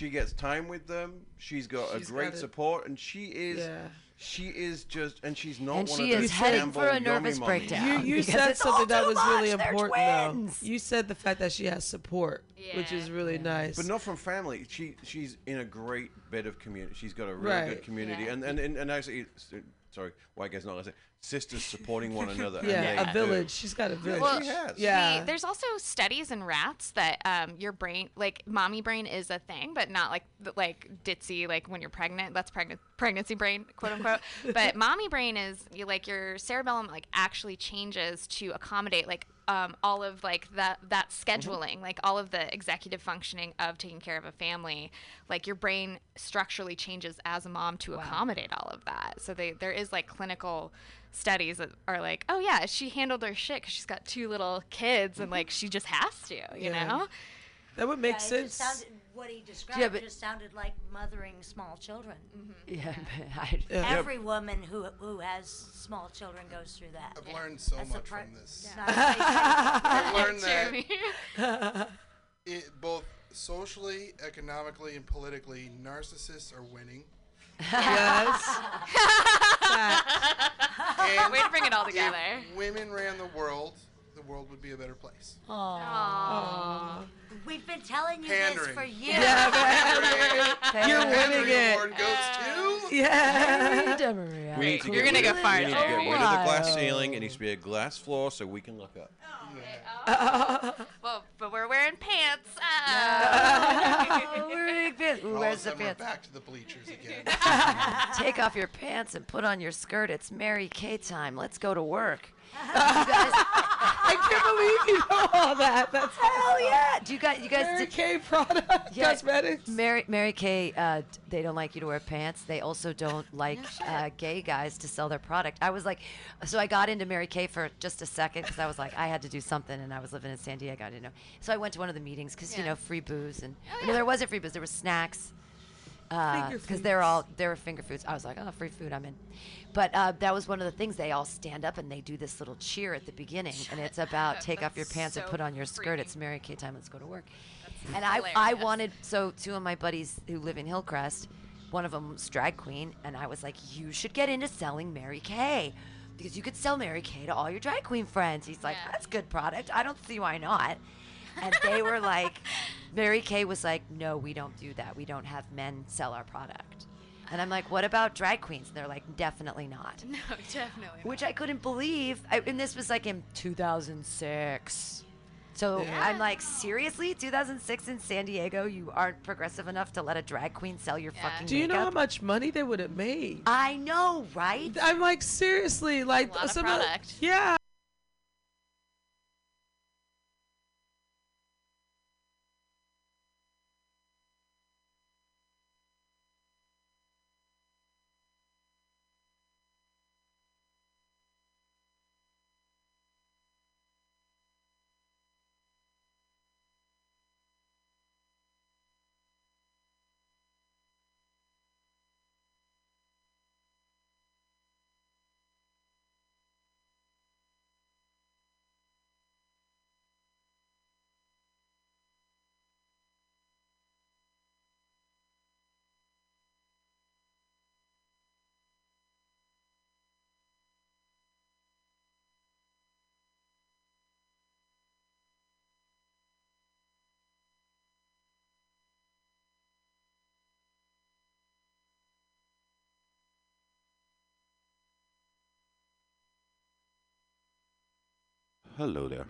She gets time with them. She's got She's a great got it. support, and she is. Yeah. She is just, and she's not And one she of is those heading for a nervous breakdown. You, you said something that too was really. They're important twins. though. You said the fact that she has support, which is Yeah. really nice. But not from family. She she's in a great bit of community. She's got a really Right. good community, Yeah. and, and and and actually, sorry, white guys not gonna say sisters supporting one another. and yeah, they a do. village. She's got a village. Well, she has. yeah. The- there's also studies in rats that um, your brain, like mommy brain, is a thing, but not like like ditzy, like when you're pregnant. That's pregnant pregnancy brain, quote unquote. but mommy brain is you like your cerebellum like actually changes to accommodate like um, all of like that that scheduling, like all of the executive functioning of taking care of a family. Like your brain structurally changes as a mom to accommodate all of that. So they there is like clinical studies that are like, oh yeah, she handled her shit because she's got two little kids and like she just has to, you Yeah. know? that would make Yeah, it sense. just sounded, what he described Yeah, but- just sounded like mothering small children. Mm-hmm. Yeah, I, Yeah. Every woman who who has small children goes through that. I've learned so That's a much part- from this. It's not a place- I've learned that Jeremy. it, both socially, economically, and politically, narcissists are winning. yes. And Way to bring it all together. if women ran the world, the world would be a better place. Aw. We've been telling you Pandering. this for years. Yeah, man. You're winning Pandering it. award goes to. Yeah. Demeria. We need to You're get gonna rid go of- We need to get Jeremy. rid of the glass ceiling. It needs to be a glass floor so we can look up. Oh, oh. Well, but we're wearing pants. Oh, we're big fans. Ooh, All of a where's the we're pants? back to the bleachers again. Take off your pants and put on your skirt. It's Mary Kay time. Let's go to work. I can't believe you know all that. That's Hell yeah! Do you guys? You guys? Mary did- Kay product Yeah. cosmetics. Mary Mary Kay, uh, they don't like you to wear pants. They also don't like uh, gay guys to sell their product. I was like, so I got into Mary Kay for just a second because I was like, I had to do something, and I was living in San Diego. I didn't know, so I went to one of the meetings because you know free booze and no, there wasn't free booze. There was snacks Because they're all they were finger foods. I was like, oh, free food, I'm in. But uh, that was one of the things. They all stand up and they do this little cheer at the beginning, and it's about up. take off your That's pants and put on your skirt. It's Mary Kay time. Let's go to work. And I, I wanted so two of my buddies who live in Hillcrest, one of them was drag queen, and I was like, you should get into selling Mary Kay. Because you could sell Mary Kay to all your drag queen friends. He's like, Yeah. that's good product. I don't see why not. And they were like, Mary Kay was like, no, we don't do that. We don't have men sell our product. And I'm like, what about drag queens? And they're like, definitely not. no, definitely. Which I couldn't believe. I, and this was like in 2006. So Yeah. I'm like, seriously? 2006 in San Diego, you aren't progressive enough to let a drag queen sell your Yeah. fucking Do you know how much money they would have made? I know, right? I'm like seriously, like lot of some product. yeah. Hello there.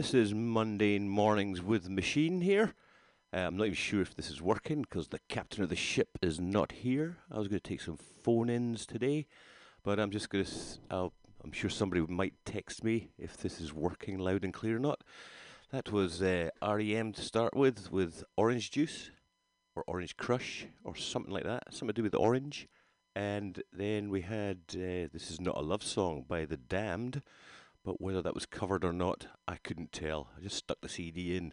This is Mundane Mornings with Machine here. Uh, I'm not even sure if this is working because the captain of the ship is not here. I was going to take some phone-ins today, but I'm just going to. I'm sure somebody might text me if this is working loud and clear or not. That was uh, REM to start with, with Orange Juice or Orange Crush or something like that, something to do with orange. And then we had uh, This Is Not a Love Song by The Damned but whether that was covered or not, I couldn't tell. I just stuck the CD in.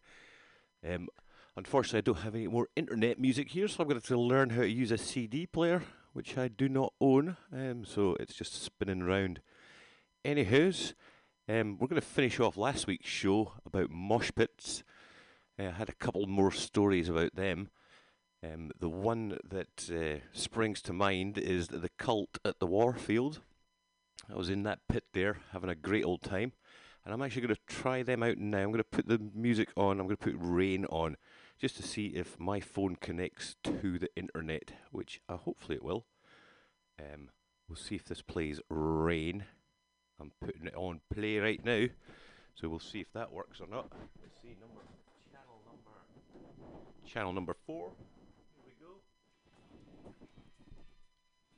Um, unfortunately, I don't have any more internet music here, so I'm going to have to learn how to use a CD player, which I do not own. Um, so it's just spinning around. Anyhows, um, we're going to finish off last week's show about mosh pits. Uh, I had a couple more stories about them. Um, the one that uh, springs to mind is the cult at the Warfield. I was in that pit there, having a great old time, and I'm actually going to try them out now. I'm going to put the music on. I'm going to put Rain on, just to see if my phone connects to the internet, which uh, hopefully it will. Um, we'll see if this plays Rain. I'm putting it on play right now, so we'll see if that works or not. Let's see number channel number channel number four.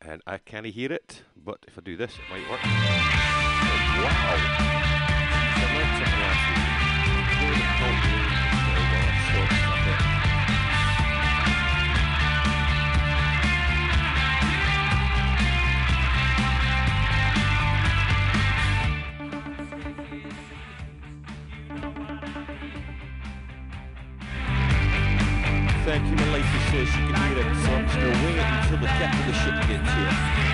And I can't hear it, but if I do this, it might work. Wow! Thank you, lady says she can hear it, so I'm just going to wait until the captain of the ship gets here.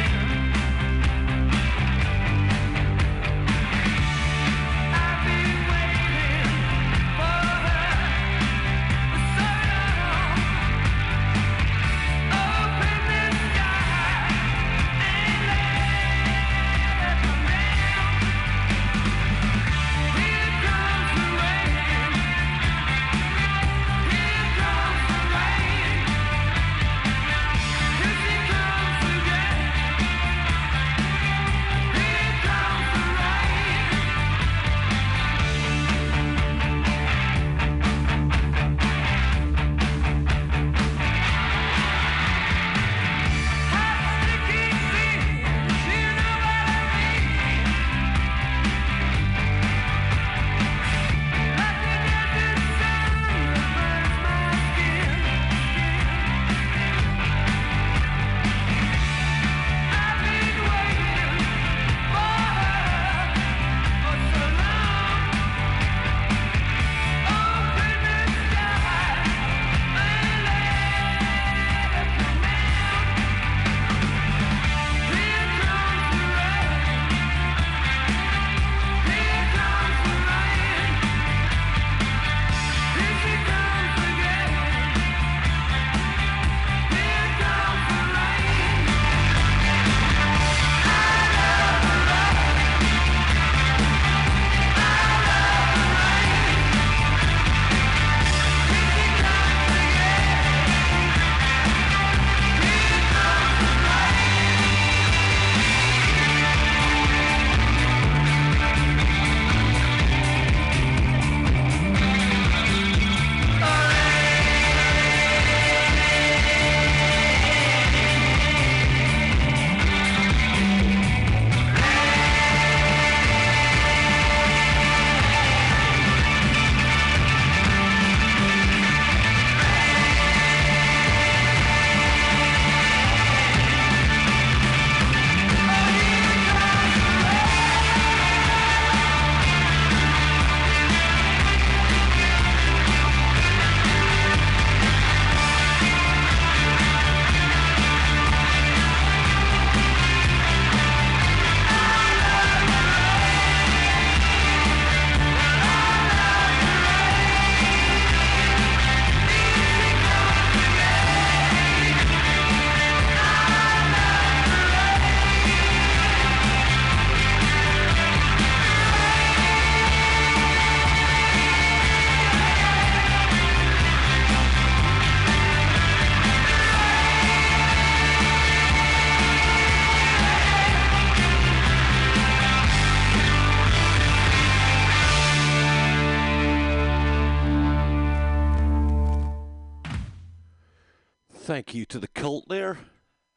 Thank you to the cult there.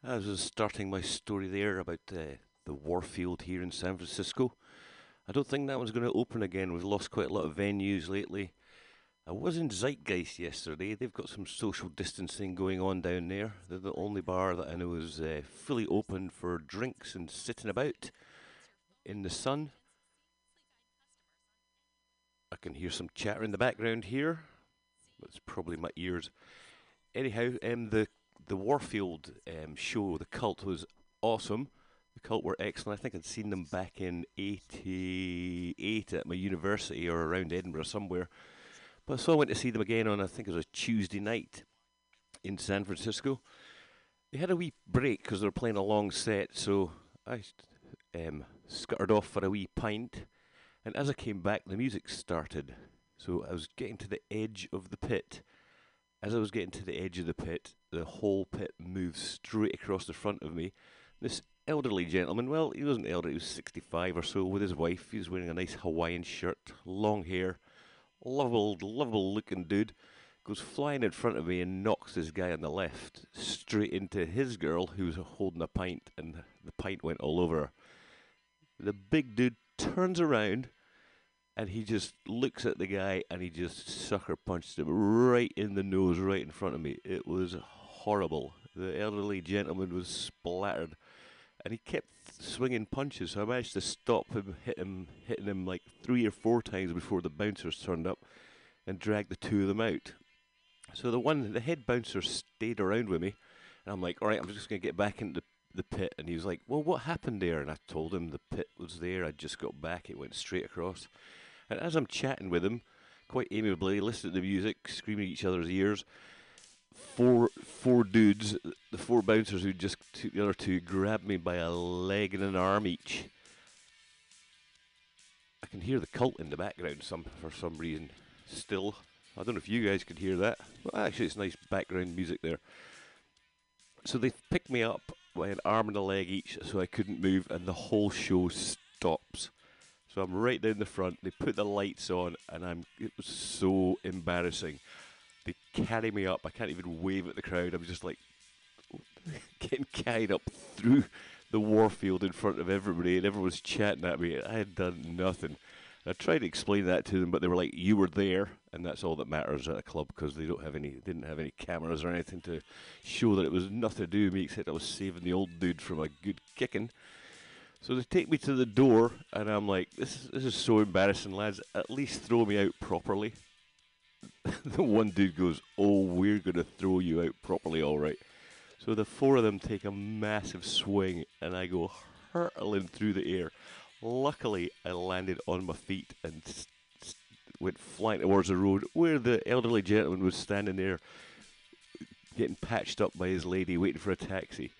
I was starting my story there about uh, the Warfield here in San Francisco. I don't think that one's going to open again. We've lost quite a lot of venues lately. I was in Zeitgeist yesterday. They've got some social distancing going on down there. They're the only bar that I know is uh, fully open for drinks and sitting about in the sun. I can hear some chatter in the background here. It's probably my ears. Anyhow, um, the the Warfield um, show, the cult was awesome. The cult were excellent. I think I'd seen them back in '88 at my university or around Edinburgh somewhere. But so I went to see them again on I think it was a Tuesday night in San Francisco. They had a wee break because they were playing a long set, so I um, scuttered off for a wee pint. And as I came back, the music started. So I was getting to the edge of the pit. As I was getting to the edge of the pit, the whole pit moved straight across the front of me. This elderly gentleman, well, he wasn't elderly, he was 65 or so, with his wife. He was wearing a nice Hawaiian shirt, long hair, lovable, lovable looking dude. Goes flying in front of me and knocks this guy on the left straight into his girl, who was holding a pint, and the pint went all over her. The big dude turns around and he just looks at the guy and he just sucker punched him right in the nose, right in front of me. It was horrible. The elderly gentleman was splattered and he kept swinging punches. So I managed to stop him, hit him, hitting him like three or four times before the bouncers turned up and dragged the two of them out. So the one, the head bouncer stayed around with me, and I'm like, all right, I'm just going to get back into the pit. And he was like, well, what happened there? And I told him the pit was there. I just got back. It went straight across. And as I'm chatting with him, quite amiably, listening to the music, screaming at each other's ears, four four dudes, the four bouncers who just took the other two, grabbed me by a leg and an arm each. I can hear the cult in the background some for some reason. Still, I don't know if you guys could hear that. Well, actually, it's nice background music there. So they picked me up by an arm and a leg each, so I couldn't move, and the whole show stops. So I'm right down the front. They put the lights on, and I'm. It was so embarrassing. They carry me up. I can't even wave at the crowd. I'm just like getting carried up through the warfield in front of everybody, and everyone's chatting at me. I had done nothing. I tried to explain that to them, but they were like, "You were there, and that's all that matters at a club because they don't have any, didn't have any cameras or anything to show that it was nothing to do with me except I was saving the old dude from a good kicking." So they take me to the door, and I'm like, "This is this is so embarrassing, lads. At least throw me out properly." the one dude goes, "Oh, we're gonna throw you out properly, all right." So the four of them take a massive swing, and I go hurtling through the air. Luckily, I landed on my feet and s- s- went flying towards the road where the elderly gentleman was standing there, getting patched up by his lady, waiting for a taxi.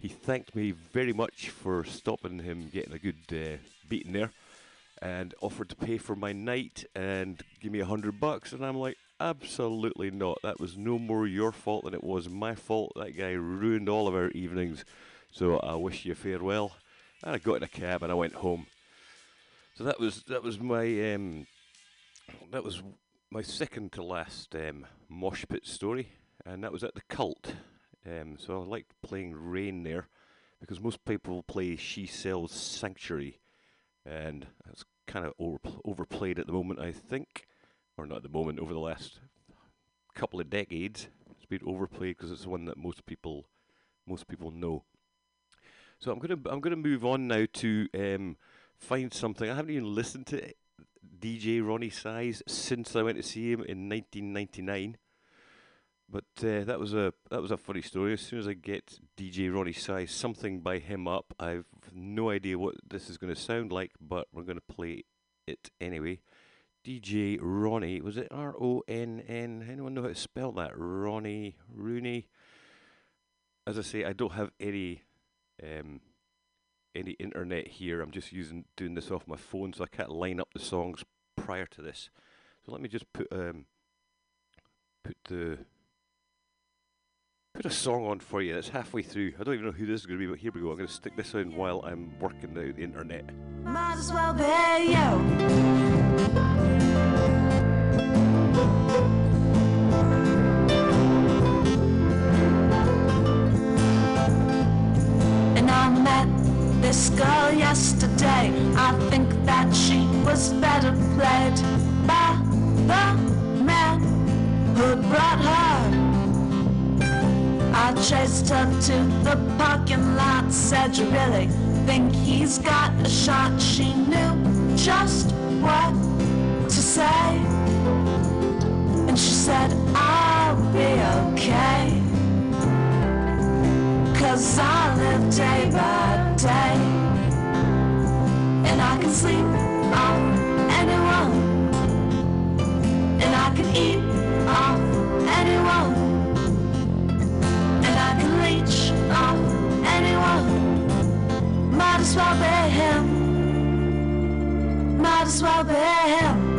He thanked me very much for stopping him getting a good uh, beating there, and offered to pay for my night and give me a hundred bucks. And I'm like, absolutely not. That was no more your fault than it was my fault. That guy ruined all of our evenings. So I wish you farewell. And I got in a cab and I went home. So that was that was my um, that was my second to last um, mosh pit story, and that was at the Cult. Um, so I liked playing Rain there because most people play She Sells Sanctuary, and that's kind of over, overplayed at the moment, I think, or not at the moment. Over the last couple of decades, it's been overplayed because it's the one that most people most people know. So I'm gonna I'm gonna move on now to um, find something. I haven't even listened to DJ Roni Size since I went to see him in 1999. But uh, that was a that was a funny story. As soon as I get DJ Roni Size something by him up, I've no idea what this is going to sound like, but we're going to play it anyway. DJ Ronnie was it R O N N? Anyone know how to spell that? Ronnie Rooney. As I say, I don't have any um, any internet here. I'm just using doing this off my phone, so I can't line up the songs prior to this. So let me just put um, put the put a song on for you that's halfway through. I don't even know who this is going to be, but here we go. I'm going to stick this in while I'm working the, the internet. Might as well be you. And I met this girl yesterday. I think that she was better played by the man who brought her. Chased her to the parking lot. Said, You really think he's got a shot? She knew just what to say. And she said, I'll be okay. Cause I live day by day. And I can sleep on anyone. And I can eat as well be him. Might as well be him.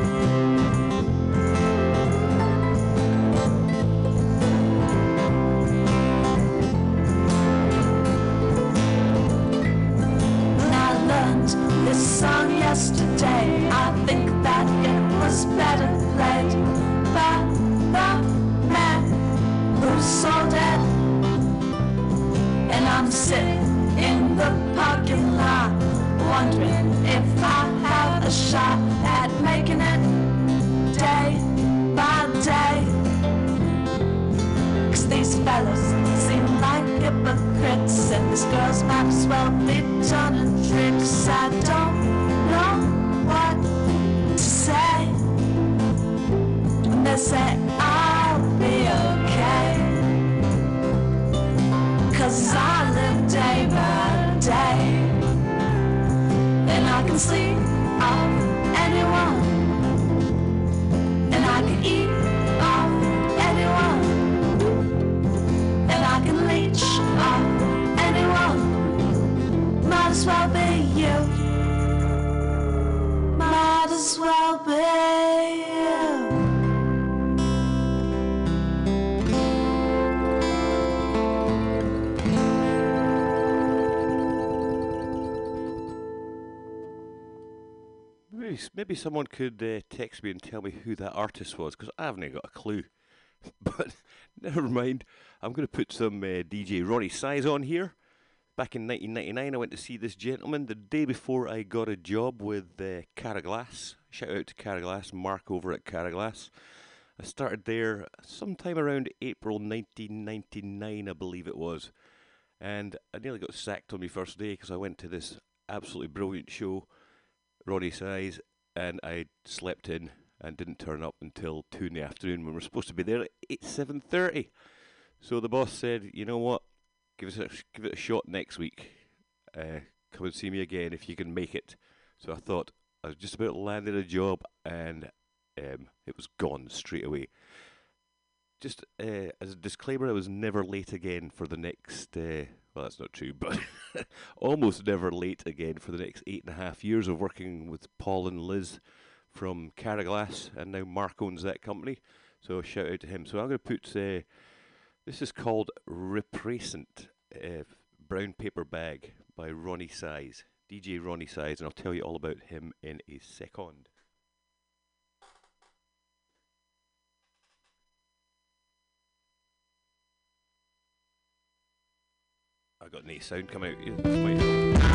This song yesterday, I think that it was better played by the man who sold it. And I'm sitting wondering if I have a shot at making it day by day. Cause these fellas seem like hypocrites And these girls might as well be turning tricks. I don't know what to say. And they say I'll be okay. Cause I live day by day can sleep off anyone Maybe, someone could uh, text me and tell me who that artist was, because I haven't got a clue. But never mind. I'm going to put some uh, DJ Roni Size on here. Back in 1999, I went to see this gentleman the day before I got a job with uh, Caraglass. Shout out to Caraglass, Mark over at Caraglass. I started there sometime around April 1999, I believe it was. And I nearly got sacked on my first day because I went to this absolutely brilliant show, Roni Size, and I slept in and didn't turn up until two in the afternoon when we were supposed to be there at seven thirty. So the boss said, "You know what? Give us a, give it a shot next week. Uh, come and see me again if you can make it." So I thought I was just about landed a job, and um, it was gone straight away. Just uh, as a disclaimer, I was never late again for the next. Uh, well, that's not true, but almost never late again for the next eight and a half years of working with Paul and Liz from Caraglass, and now Mark owns that company. So shout out to him. So I'm going to put uh, this is called Reprazent uh, Brown Paper Bag by Roni Size, DJ Roni Size, and I'll tell you all about him in a second. I got any sound come out.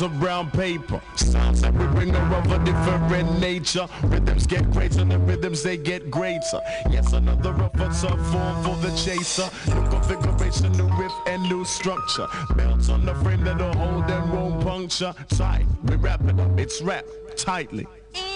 Made of brown paper. Sounds like we bring her of a different nature. Rhythms get greater, the rhythms they get greater. Yes, another of a tough form for the chaser. New configuration, new riff and new structure. Belts on the frame that'll hold and won't puncture. Tight, we wrap it up, it's wrapped tightly. Mm.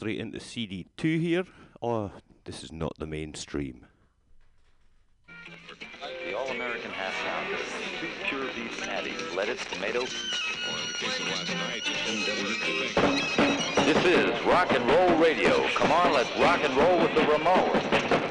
Straight into CD2 here. Oh, this is not the mainstream. The All-American Half Pound. Pure beef lettuce, tomato. This is rock and roll radio. Come on, let's rock and roll with the Ramones.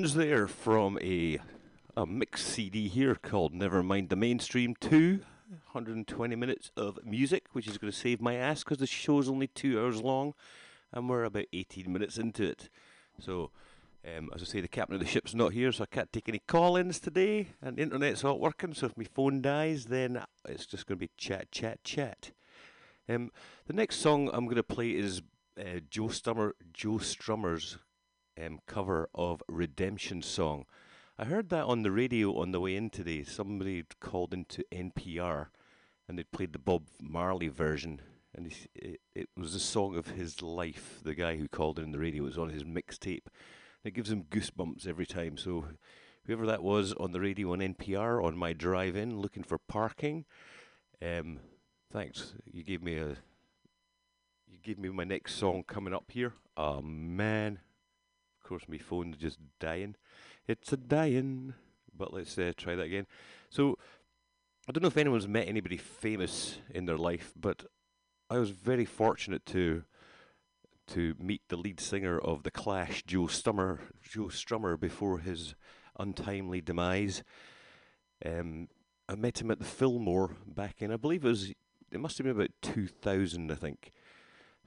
Ramones there from a a mixed CD here called Nevermind the Mainstream 2. 120 minutes of music, which is going to save my ass because the show's only two hours long and we're about 18 minutes into it. So, um, as I say, the captain of the ship's not here, so I can't take any call ins today, and the internet's not working, so if my phone dies, then it's just going to be chat, chat, chat. Um, the next song I'm going to play is uh, Joe Strummer, Joe Strummer's um, cover of Redemption Song. I heard that on the radio on the way in today. Somebody called into NPR and they played the Bob Marley version, and it, it was the song of his life. The guy who called in the radio was on his mixtape. It gives him goosebumps every time. So, whoever that was on the radio on NPR on my drive in looking for parking, um, thanks. You gave me a. You gave me my next song coming up here. Oh man, course my phone's just dying. It's a dying. But let's uh, try that again. So, I don't know if anyone's met anybody famous in their life, but I was very fortunate to to meet the lead singer of the Clash, Joe Strummer, Joe Strummer, before his untimely demise. Um, I met him at the Fillmore back in, I believe it was, it must have been about 2000, I think.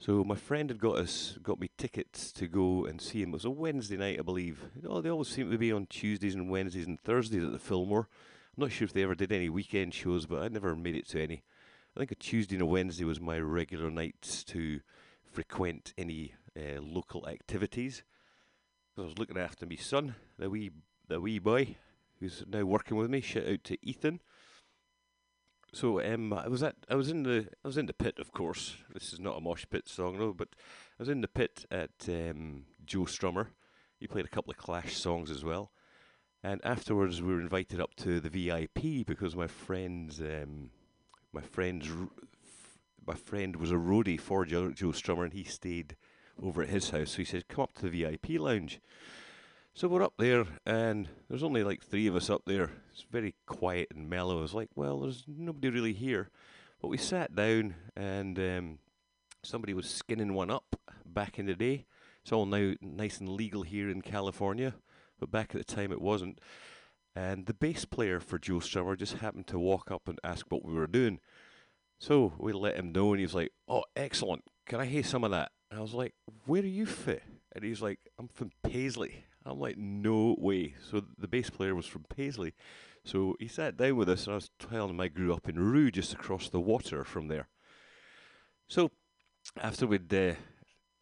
So my friend had got us, got me tickets to go and see him. It was a Wednesday night, I believe. Oh, they always seem to be on Tuesdays and Wednesdays and Thursdays at the Fillmore. I'm not sure if they ever did any weekend shows, but I never made it to any. I think a Tuesday and a Wednesday was my regular nights to frequent any uh, local activities. I was looking after my son, the wee, the wee boy, who's now working with me. Shout out to Ethan. So um, I was at, I was in the, I was in the pit, of course. This is not a mosh pit song, no, but I was in the pit at um, Joe Strummer. He played a couple of Clash songs as well. And afterwards, we were invited up to the VIP because my friend's, um, my friend's, my friend was a roadie for Joe, Joe Strummer, and he stayed over at his house. So he said, "Come up to the VIP lounge." So we're up there, and there's only like three of us up there. It's very quiet and mellow. It's like, well, there's nobody really here. But we sat down, and um, somebody was skinning one up back in the day. It's all now nice and legal here in California, but back at the time it wasn't. And the bass player for Joe Strummer just happened to walk up and ask what we were doing. So we let him know, and he was like, "Oh, excellent! Can I hear some of that?" And I was like, "Where are you fit? And he's like, "I'm from Paisley." I'm like, "No way!" So the bass player was from Paisley. So he sat down with us, and I was telling him I grew up in Rhu, just across the water from there. So after we'd uh,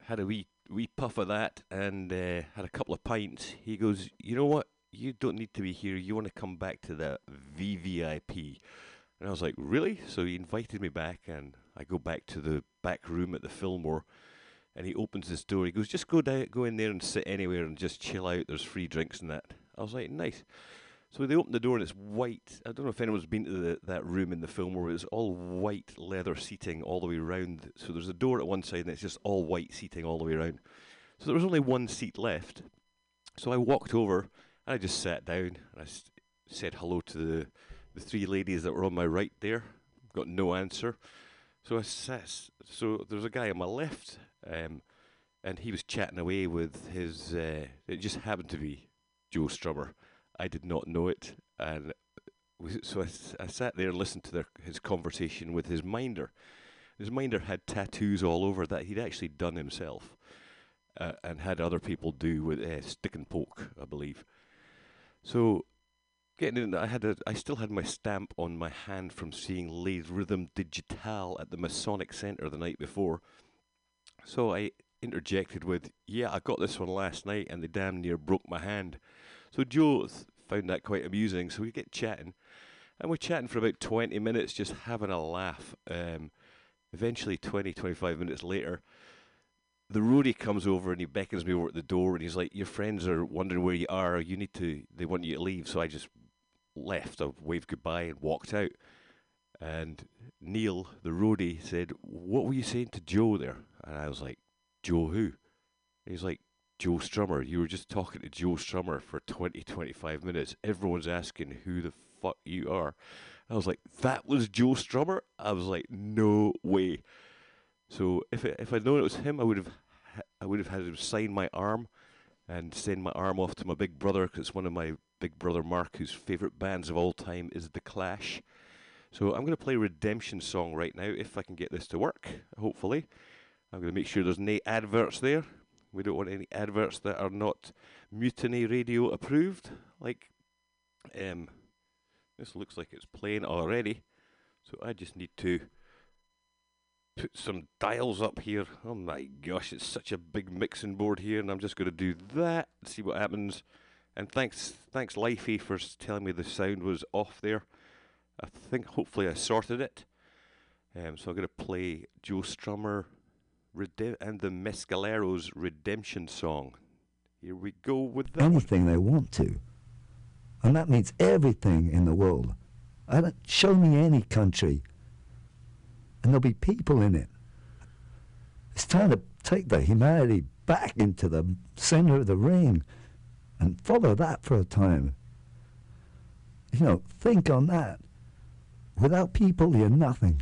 had a wee wee puff of that and uh, had a couple of pints, he goes, "You know what? You don't need to be here. You want to come back to the VVIP." And I was like, "Really?" So he invited me back, and I go back to the back room at the Fillmore, and he opens this door. He goes, "Just go down, go in there and sit anywhere and just chill out. There's free drinks and that." I was like, "Nice." So they open the door and it's white. I don't know if anyone's been to the, that room in the film where it's all white leather seating all the way around. So there's a door at one side and it's just all white seating all the way around. So there was only one seat left. So I walked over and I just sat down and I said hello to the, the three ladies that were on my right there. Got no answer. So I sat. So there was a guy on my left, um, and he was chatting away with his. Uh, it just happened to be Joe Strummer. I did not know it, and we, so I sat there and listened to their, his conversation with his minder. His minder had tattoos all over that he'd actually done himself, uh, and had other people do with uh, stick and poke, I believe. So, getting in, I had a, I still had my stamp on my hand from seeing Les Rythmes Digitales at the Masonic Centre the night before. So I interjected with, "Yeah, I got this one last night, and they damn near broke my hand." So Joe found that quite amusing. So we get chatting, and we're chatting for about 20 minutes, just having a laugh. Um, eventually, 20, 25 minutes later, the roadie comes over and he beckons me over at the door, and he's like, "Your friends are wondering where you are. You need to. They want you to leave." So I just left. I waved goodbye and walked out. And Neil, the roadie, said, "What were you saying to Joe there?" And I was like, "Joe who?" He's like, Joe Strummer. You were just talking to Joe Strummer for 20, 25 minutes. Everyone's asking who the fuck you are. I was like, that was Joe Strummer? I was like, no way. So if it, if I'd known it was him, I would have ha- I would have had him sign my arm and send my arm off to my big brother because it's one of my big brother Mark, whose favorite bands of all time is The Clash. So I'm going to play Redemption song right now if I can get this to work. Hopefully, I'm going to make sure there's no adverts there. We don't want any adverts that are not Mutiny Radio approved. Like, um, this looks like it's playing already. So I just need to put some dials up here. Oh my gosh, it's such a big mixing board here, and I'm just going to do that. See what happens. And thanks, thanks, Lifey, for telling me the sound was off there. I think hopefully I sorted it. Um, so I'm going to play Joe Strummer And the Mescaleros Redemption song. Here we go with that. anything they want to. And that means everything in the world. I don't, show me any country, and there'll be people in it. It's time to take the humanity back into the center of the ring and follow that for a time. You know, think on that. Without people, you're nothing.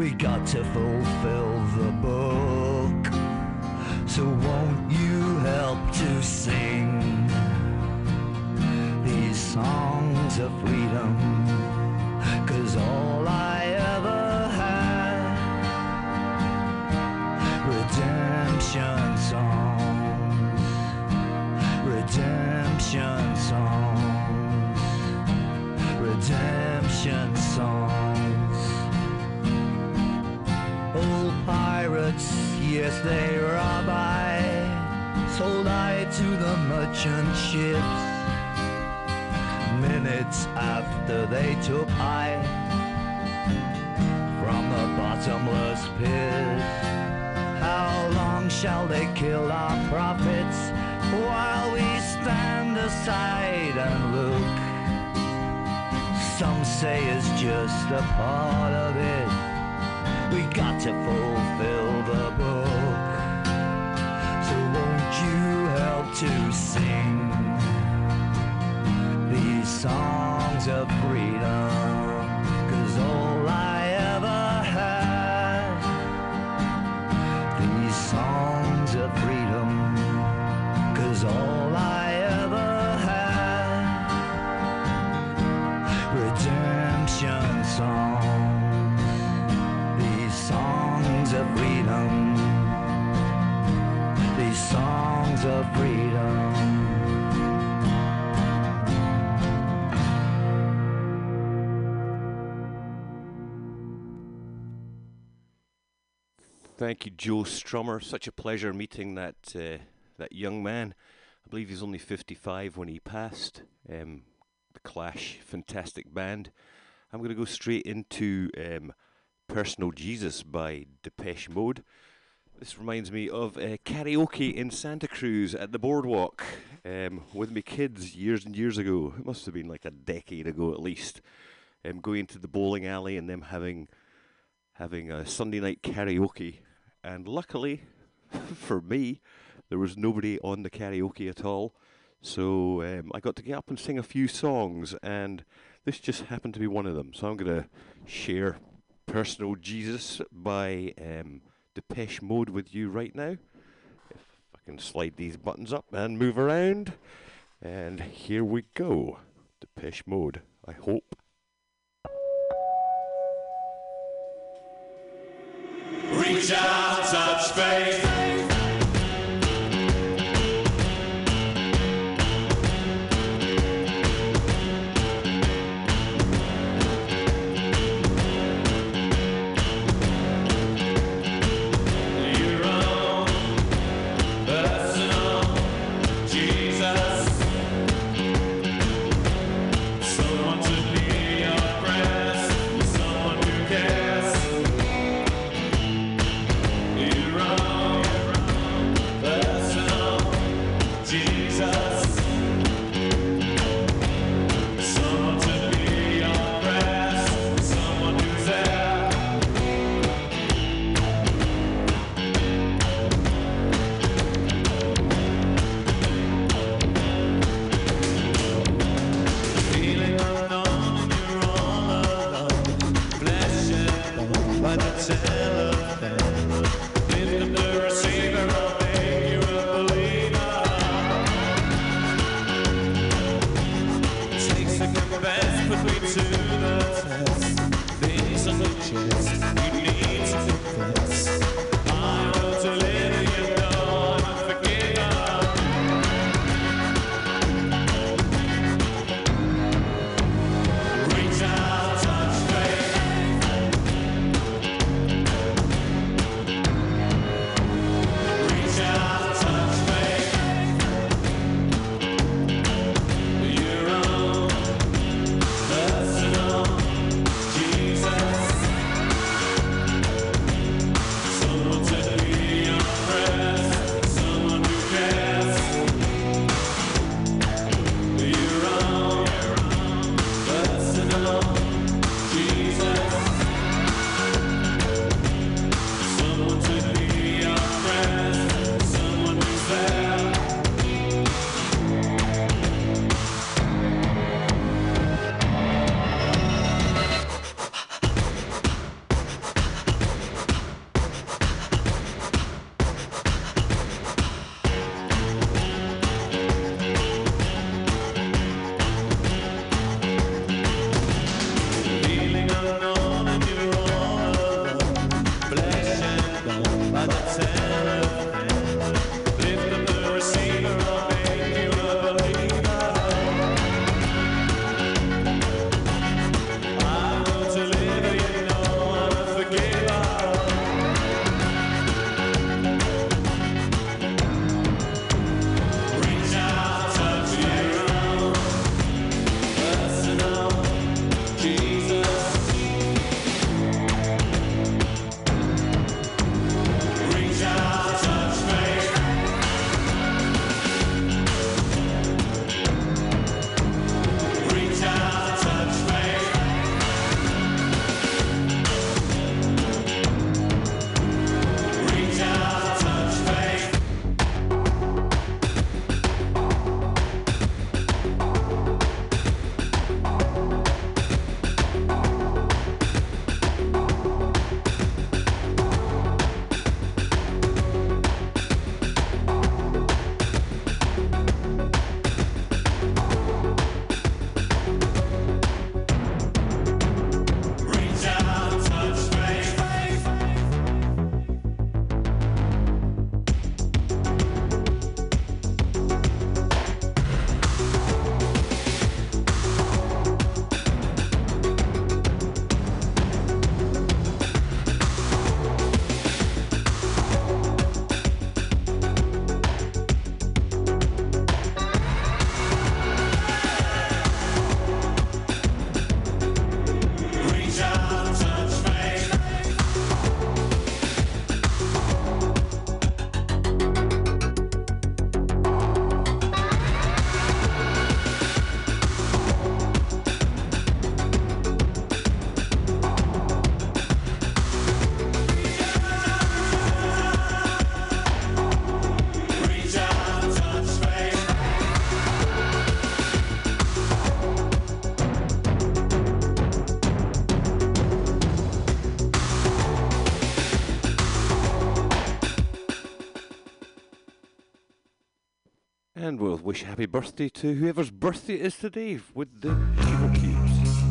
We got to fulfill the book. So won't you help to sing these songs of freedom? Cause all they rob I. Sold I to the merchant ships. Minutes after they took I from the bottomless pit. How long shall they kill our prophets while we stand aside and look? Some say it's just a part of it. We got to fulfill the book. To sing these songs of freedom? Thank you, Joe Strummer. Such a pleasure meeting that uh, that young man. I believe he's only 55 when he passed. Um, the Clash, fantastic band. I'm going to go straight into um, Personal Jesus by Depeche Mode. This reminds me of uh, karaoke in Santa Cruz at the boardwalk um, with my kids years and years ago. It must have been like a decade ago at least. Um, going to the bowling alley and them having having a Sunday night karaoke. And luckily for me, there was nobody on the karaoke at all. So um, I got to get up and sing a few songs, and this just happened to be one of them. So I'm going to share Personal Jesus by um, Depeche Mode with you right now. If I can slide these buttons up and move around. And here we go. Depeche Mode, I hope. Reach out, faith. wish happy birthday to whoever's birthday it is today with the keyboard keys.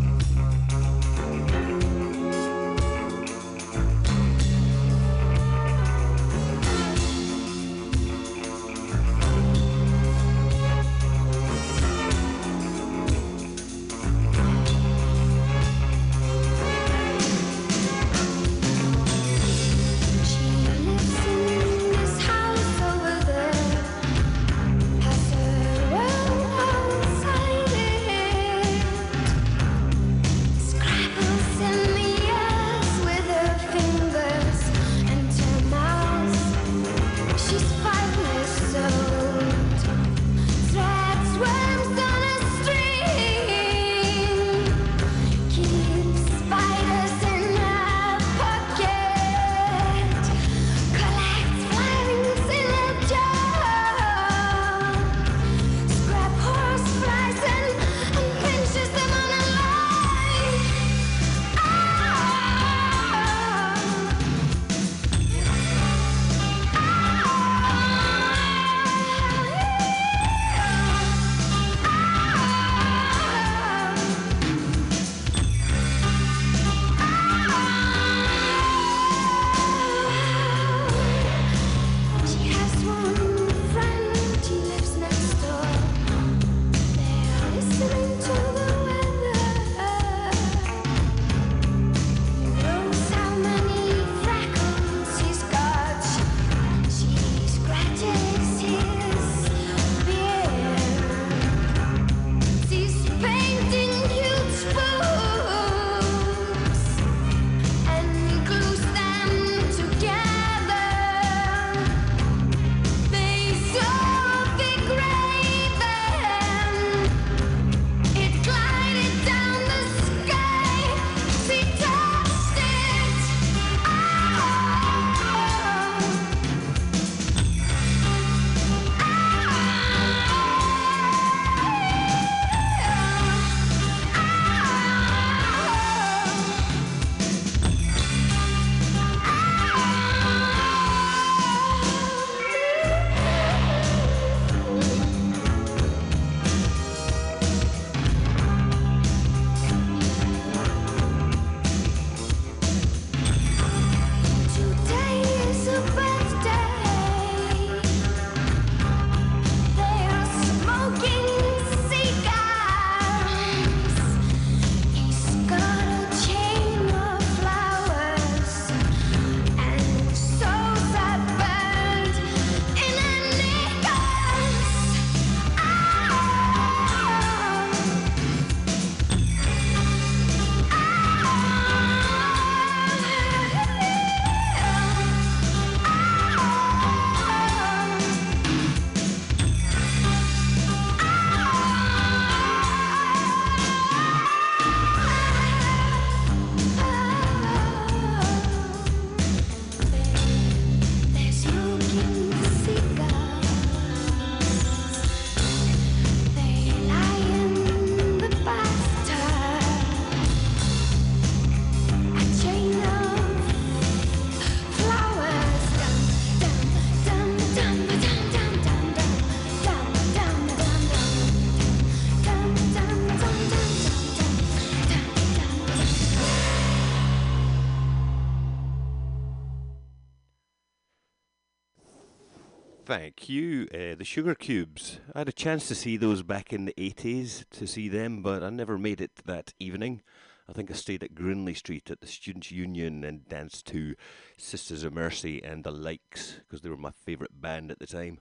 The Sugar Cubes. I had a chance to see those back in the 80s to see them, but I never made it that evening. I think I stayed at Grinley Street at the Students' Union and danced to Sisters of Mercy and the likes because they were my favourite band at the time.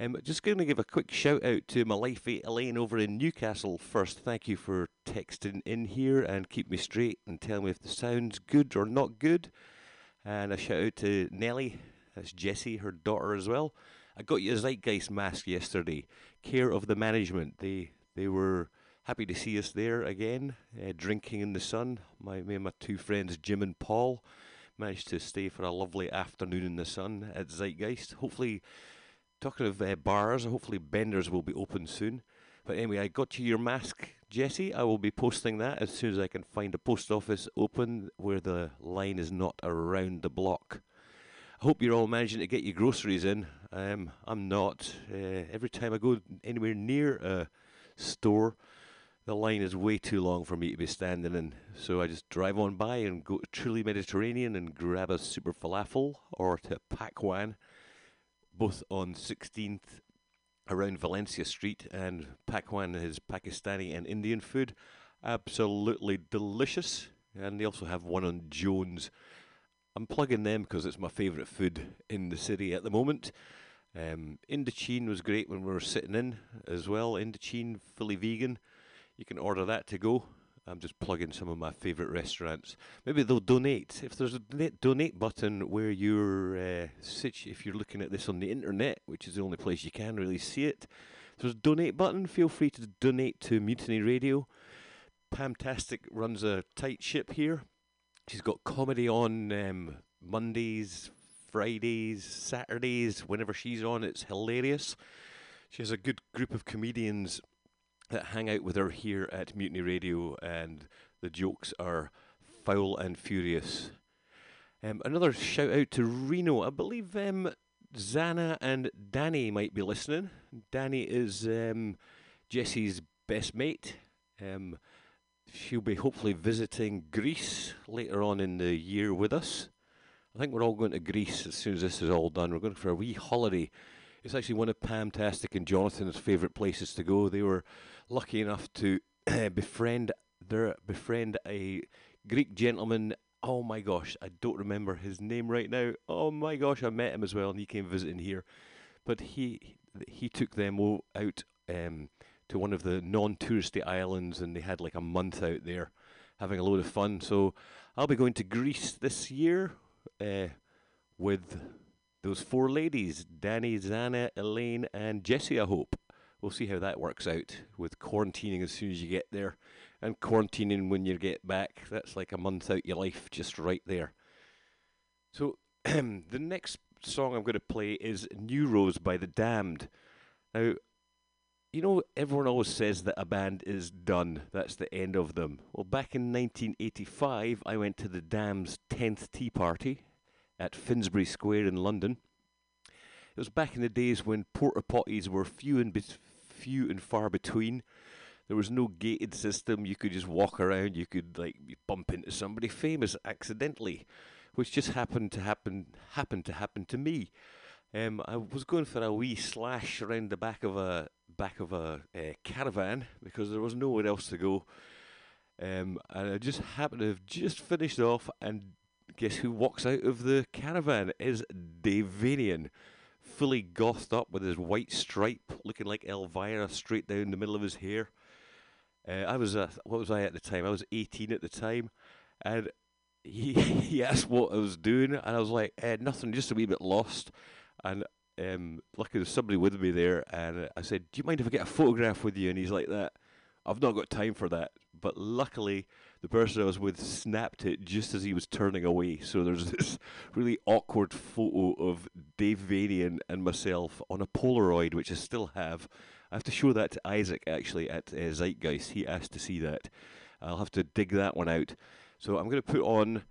Um, just going to give a quick shout out to my life Elaine over in Newcastle first. Thank you for texting in here and keep me straight and tell me if the sound's good or not good. And a shout out to Nellie, that's Jessie, her daughter as well. I got you a Zeitgeist mask yesterday. Care of the management. They they were happy to see us there again, uh, drinking in the sun. My me and my two friends Jim and Paul managed to stay for a lovely afternoon in the sun at Zeitgeist. Hopefully, talking of uh, bars, hopefully Bender's will be open soon. But anyway, I got you your mask, Jesse. I will be posting that as soon as I can find a post office open where the line is not around the block. I hope you're all managing to get your groceries in. Um, I'm not. Uh, every time I go anywhere near a store, the line is way too long for me to be standing in. So I just drive on by and go to Truly Mediterranean and grab a super falafel or to Pakwan, both on 16th around Valencia Street, and Pakwan is Pakistani and Indian food. Absolutely delicious. And they also have one on Jones. I'm plugging them because it's my favourite food in the city at the moment. Um, Indochine was great when we were sitting in as well. Indochine, fully vegan. You can order that to go. I'm just plugging some of my favourite restaurants. Maybe they'll donate. If there's a donate, button where you're, uh, if you're looking at this on the internet, which is the only place you can really see it, if there's a donate button, feel free to donate to Mutiny Radio. Pamtastic runs a tight ship here. She's got comedy on um, Mondays, Fridays, Saturdays. Whenever she's on, it's hilarious. She has a good group of comedians that hang out with her here at Mutiny Radio, and the jokes are foul and furious. Um, another shout out to Reno. I believe um, Zana and Danny might be listening. Danny is um, Jesse's best mate. Um, she'll be hopefully visiting Greece later on in the year with us. I think we're all going to Greece as soon as this is all done. We're going for a wee holiday. It's actually one of Pamtastic and Jonathan's favourite places to go. They were lucky enough to befriend their befriend a Greek gentleman. Oh my gosh, I don't remember his name right now. Oh my gosh, I met him as well, and he came visiting here. But he he took them out um, to one of the non-touristy islands, and they had like a month out there, having a load of fun. So I'll be going to Greece this year uh, with those four ladies: Danny, Zana, Elaine, and Jessie. I hope we'll see how that works out with quarantining as soon as you get there, and quarantining when you get back. That's like a month out your life, just right there. So the next song I'm going to play is New Rose by The Damned. Now, you know, everyone always says that a band is done. That's the end of them. Well, back in 1985, I went to the Damned's 10th Tea Party at Finsbury Square in London. It was back in the days when porta potties were few and bet few and far between. There was no gated system. You could just walk around. You could like bump into somebody famous accidentally, which just happened to happen happened to happen to me. Um, I was going for a wee slash around the back of a back of a uh, caravan because there was nowhere else to go. Um, and I just happened to have just finished off, and guess who walks out of the caravan is Dave Vanian, fully gothed up with his white stripe, looking like Elvira straight down the middle of his hair. Uh, I was uh, what was I at the time? I was 18 at the time, and he he asked what I was doing, and I was like, eh, nothing, just a wee bit lost. And um, luckily, there's somebody with me there, and I said, "Do you mind if I get a photograph with you?" And he's like, "That, I've not got time for that." But luckily, the person I was with snapped it just as he was turning away. So there's this really awkward photo of Dave Vanian and myself on a Polaroid, which I still have. I have to show that to Isaac actually at uh, Zeitgeist. He asked to see that. I'll have to dig that one out. So I'm going to put on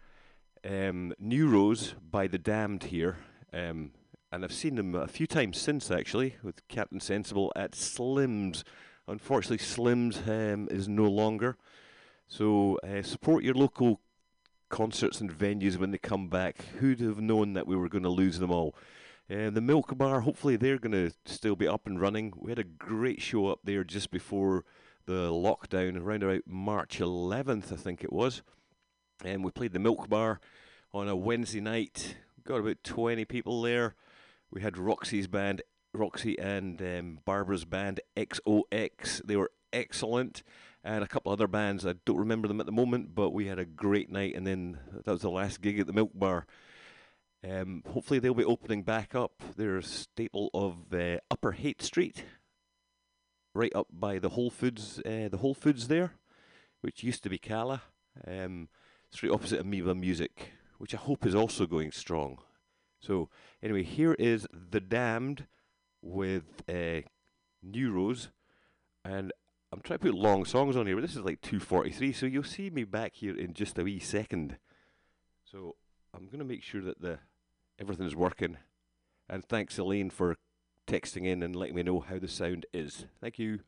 um, New Rose by The Damned here. Um, and I've seen them a few times since actually with Captain Sensible at Slim's. Unfortunately, Slim's um, is no longer. So uh, support your local concerts and venues when they come back. Who'd have known that we were going to lose them all? Uh, the Milk Bar, hopefully they're going to still be up and running. We had a great show up there just before the lockdown, around about March 11th, I think it was. And we played the Milk Bar on a Wednesday night. Got about 20 people there. We had Roxy's band, Roxy and um, Barbara's band, XOX. They were excellent. And a couple other bands. I don't remember them at the moment, but we had a great night. And then that was the last gig at the Milk Bar. Um, hopefully they'll be opening back up. They're a staple of uh, Upper Haight Street, right up by the Whole Foods, uh, the Whole Foods there, which used to be Cala. Um, straight opposite Amoeba Music, which I hope is also going strong. So anyway, here is The Damned with uh, New Rose, and I'm trying to put long songs on here, but this is like 2:43, so you'll see me back here in just a wee second. So I'm going to make sure that the everything's working, and thanks Elaine for texting in and letting me know how the sound is. Thank you.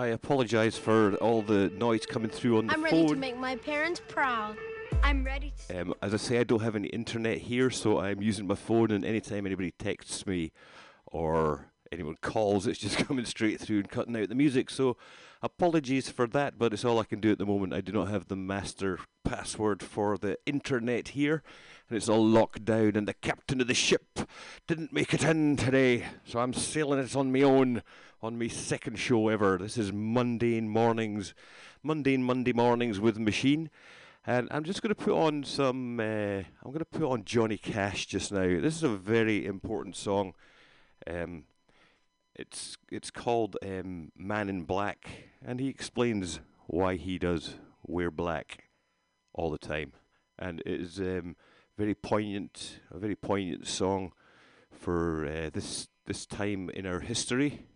I apologise for all the noise coming through on the I'm phone. ready to make my parents proud. I'm ready to. Um, as I say, I don't have any internet here, so I'm using my phone, and anytime anybody texts me or anyone calls, it's just coming straight through and cutting out the music. So apologies for that, but it's all I can do at the moment. I do not have the master password for the internet here, and it's all locked down, and the captain of the ship didn't make it in today, so I'm sailing it on my own on my second show ever. This is Mundane Mornings, Mundane Monday Mornings with Machine. And I'm just going to put on some. Uh, I'm going to put on Johnny Cash just now. This is a very important song. Um, it's it's called um, Man in Black, and he explains why he does wear black all the time, and it is um, very poignant, a very poignant song for uh, this this time in our history,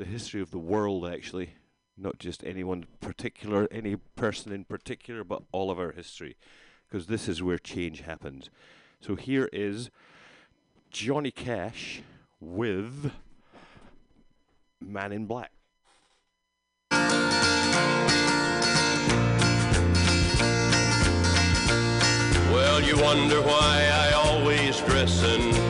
the history of the world, actually, not just anyone particular, any person in particular, but all of our history, because this is where change happens. So here is Johnny Cash with Man in Black. Well, you wonder why I always dress in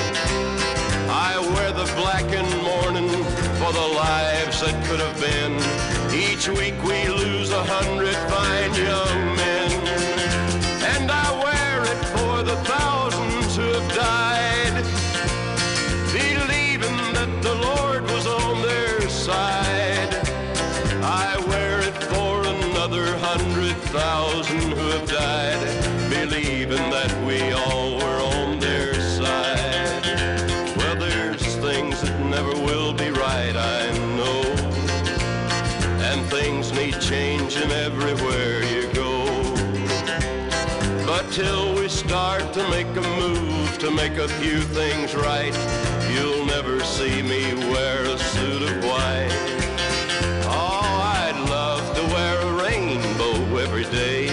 I wear the black in mourning for the lives that could have been. Each week we lose a hundred fine young men. And I wear it for the thousands who have died, to make a few things right, you'll never see me wear a suit of white. Oh, I'd love to wear a rainbow every day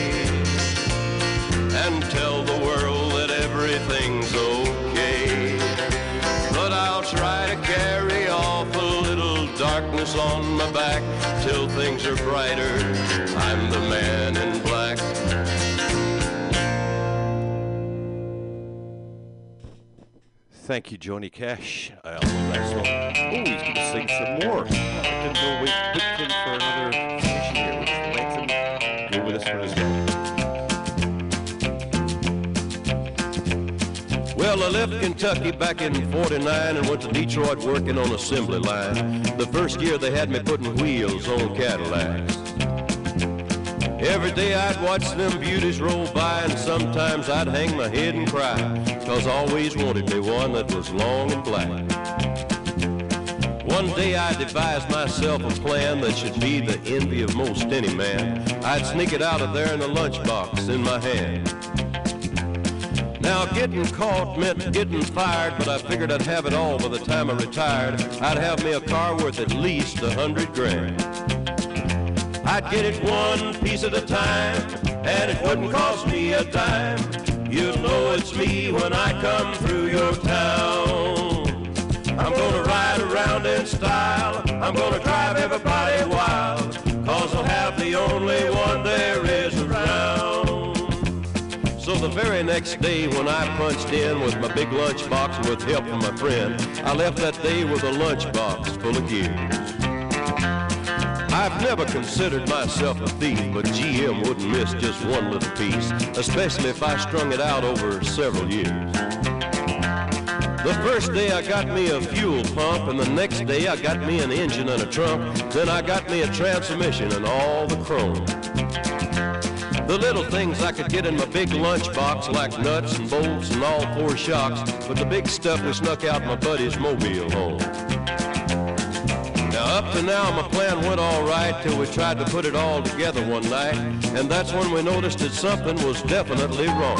and tell the world that everything's okay. But I'll try to carry off a little darkness on my back till things are brighter. I'm the man in Thank you, Johnny Cash. I love that song. Oh, he's going to sing some more. I him for another session here. Let him go with this one as well. Well, I left Kentucky back in 49 and went to Detroit working on assembly line. The first year they had me putting wheels on Cadillacs. Every day I'd watch them beauties roll by and sometimes I'd hang my head and cry cause I always wanted me one that was long and black. One day I devised myself a plan that should be the envy of most any man. I'd sneak it out of there in a lunchbox in my hand. Now getting caught meant getting fired, but I figured I'd have it all by the time I retired. I'd have me a car worth at least a hundred grand. I'd get it one piece at a time, and it wouldn't cost me a dime. You'll know it's me when I come through your town. I'm gonna ride around in style, I'm gonna drive everybody wild, cause I'll have the only one there is around. So the very next day when I punched in with my big lunchbox with help from my friend, I left that day with a lunchbox full of gears. I've never considered myself a thief, but GM wouldn't miss just one little piece, especially if I strung it out over several years. The first day I got me a fuel pump, and the next day I got me an engine and a trunk, then I got me a transmission and all the chrome. The little things I could get in my big lunchbox, like nuts and bolts and all four shocks, but the big stuff we snuck out my buddy's mobile home. Up to now my plan went all right till we tried to put it all together one night, and that's when we noticed that something was definitely wrong.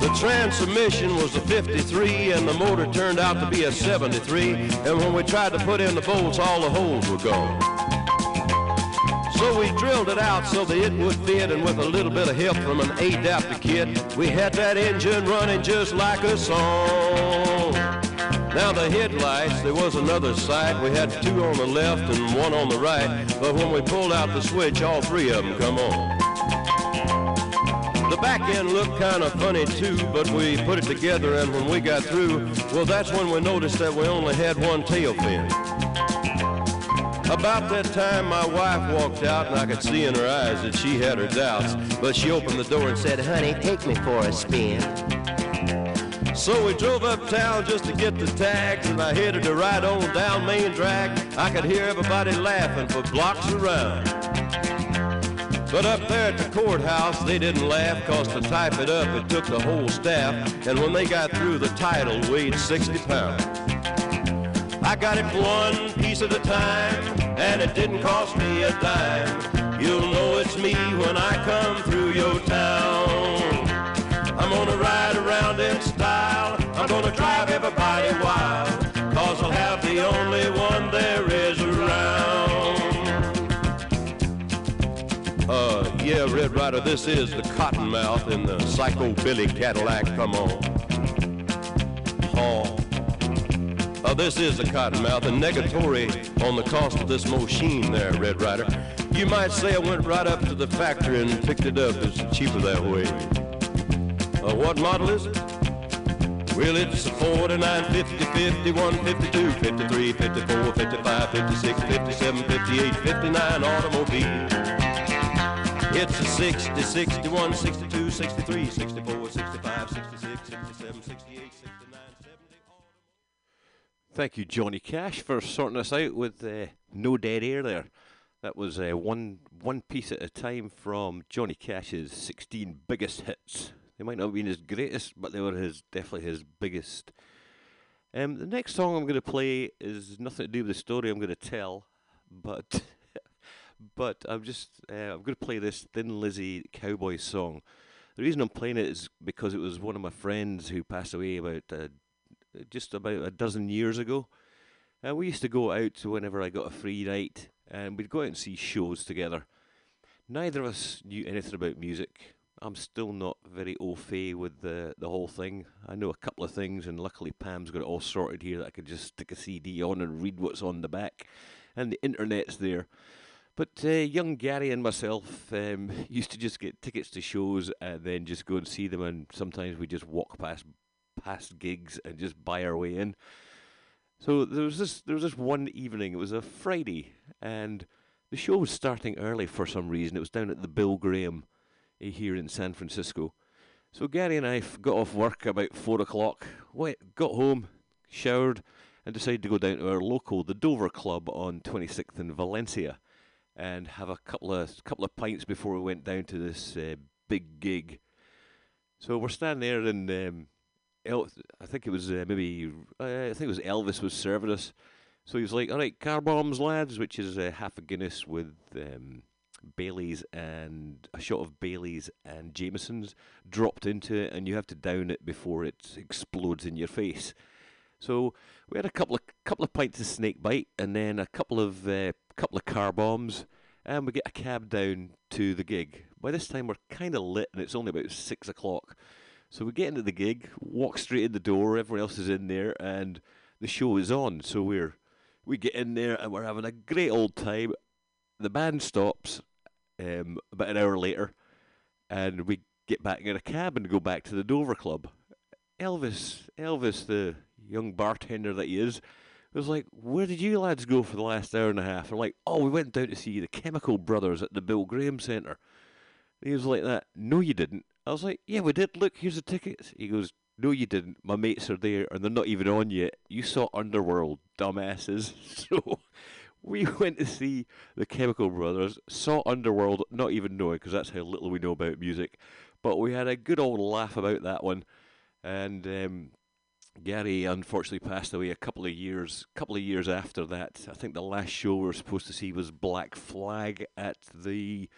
The transmission was a 53 and the motor turned out to be a 73, and when we tried to put in the bolts, all the holes were gone. So we drilled it out so that it would fit, and with a little bit of help from an adapter kit, we had that engine running just like a song. Now the headlights, there was another sight. We had two on the left and one on the right, but when we pulled out the switch, all three of them come on. The back end looked kind of funny too, but we put it together and when we got through, well that's when we noticed that we only had one tail fin. About that time my wife walked out and I could see in her eyes that she had her doubts, but she opened the door and said, honey, take me for a spin. So we drove uptown just to get the tags and I headed to ride on down Main Drag. I could hear everybody laughing for blocks around. But up there at the courthouse, they didn't laugh, cause to type it up, it took the whole staff. And when they got through, the title weighed 60 pounds. I got it one piece at a time, and it didn't cost me a dime. You'll know it's me when I come through your town. I'm gonna ride around style, I'm gonna drive everybody wild, cause I'll have the only one there is around. Uh, yeah, Red Rider, this is the Cottonmouth in the Psycho Billy Cadillac. Come on. Oh. Uh, this is the Cottonmouth, and negatory on the cost of this machine there, Red Rider. You might say I went right up to the factory and picked it up. It's cheaper that way. Uh, what model is it? Well, it's a 49, 50, 51, 52, 53, 54, 55, 56, 57, 58, 59 automobile. It's a 60, 61, 62, 63, 64, 65, 66, 67, 68, 69, 70. Thank you, Johnny Cash, for sorting us out with uh, no dead air there. That was uh, one one piece at a time from Johnny Cash's 16 biggest hits. They might not have been his greatest, but they were his definitely his biggest. Um, the next song I'm going to play is nothing to do with the story I'm going to tell, but but I'm just uh, I'm going to play this Thin Lizzy Cowboy song. The reason I'm playing it is because it was one of my friends who passed away about uh, just about a dozen years ago. Uh, we used to go out whenever I got a free night, and we'd go out and see shows together. Neither of us knew anything about music. I'm still not very au fait with the the whole thing. I know a couple of things, and luckily Pam's got it all sorted here that I could just stick a CD on and read what's on the back, and the internet's there. But uh, young Gary and myself um, used to just get tickets to shows and then just go and see them, and sometimes we just walk past past gigs and just buy our way in. So there was this there was this one evening. It was a Friday, and the show was starting early for some reason. It was down at the Bill Graham here in San Francisco. So Gary and I got off work about four o'clock. Went, got home, showered, and decided to go down to our local, the Dovre Club, on 26th in Valencia, and have a couple of couple of pints before we went down to this uh, big gig. So we're standing there, and um, El- I think it was uh, maybe uh, I think it was Elvis was serving us. So he was like, "All right, car bombs, lads," which is half a Guinness with um, Bailey's and a shot of Bailey's and Jameson's dropped into it, and you have to down it before it explodes in your face. So we had a couple of couple of pints of snake bite, and then a couple of uh, couple of car bombs, and we get a cab down to the gig. By this time, we're kind of lit, and it's only about six o'clock. So we get into the gig, walk straight in the door. Everyone else is in there, and the show is on. So we're we get in there, and we're having a great old time. The band stops um, about an hour later, and we get back in a cab and go back to the Dovre Club. Elvis, Elvis, the young bartender that he is, was like, "Where did you lads go for the last hour and a half?" We're like, "Oh, we went down to see the Chemical Brothers at the Bill Graham Centre." He was like that. No, you didn't. I was like, yeah, we did. Look, here's the tickets. He goes, no, you didn't. My mates are there, and they're not even on yet. You saw Underworld, dumbasses. So we went to see the Chemical Brothers, saw Underworld, not even knowing, because that's how little we know about music. But we had a good old laugh about that one. And um, Gary unfortunately passed away a couple of years, couple of years after that. I think the last show we were supposed to see was Black Flag at the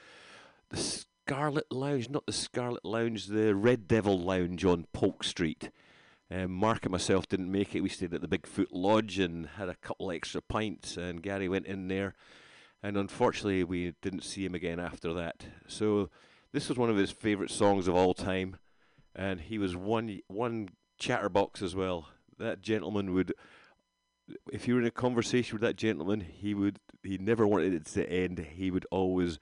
the Scarlet Lounge, not the Scarlet Lounge, the Red Devil Lounge on Polk Street. Um, Mark and myself didn't make it. We stayed at the Bigfoot Lodge and had a couple extra pints. And Gary went in there, and unfortunately, we didn't see him again after that. So, this was one of his favourite songs of all time, and he was one one chatterbox as well. That gentleman would, if you were in a conversation with that gentleman, he would he never wanted it to end. He would always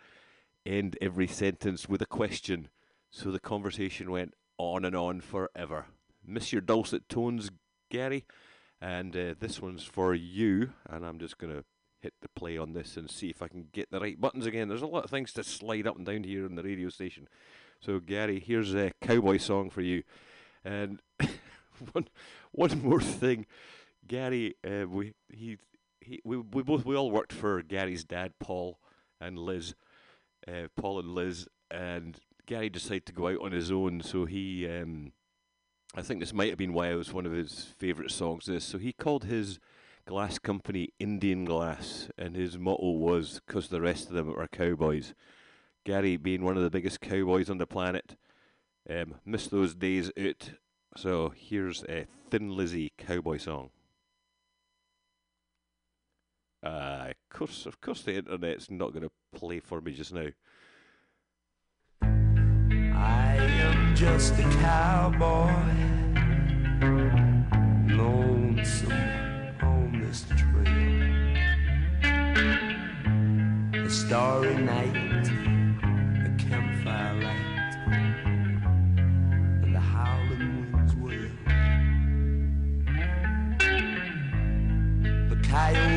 end every sentence with a question, so the conversation went on and on forever. Miss your dulcet tones, Gary, and uh, this one's for you. And I'm just gonna hit the play on this and see if I can get the right buttons again. There's a lot of things to slide up and down here on the radio station. So Gary, here's a cowboy song for you. And one one more thing, Gary, uh, we he he we we both we all worked for Gary's dad, Paul and Liz, uh, Paul and Liz, and Gary decided to go out on his own. So he, um, I think this might have been why it was one of his favourite songs. This so he called his glass company Indian Glass, and his motto was "Cause the rest of them are cowboys." Gary, being one of the biggest cowboys on the planet, um, missed those days out. So here's a Thin Lizzy cowboy song. Uh, of course, of course, the internet's not going to play for me just now. Just a cowboy, lonesome on this trail. A starry night, a campfire light, and the howling winds wail. The coyote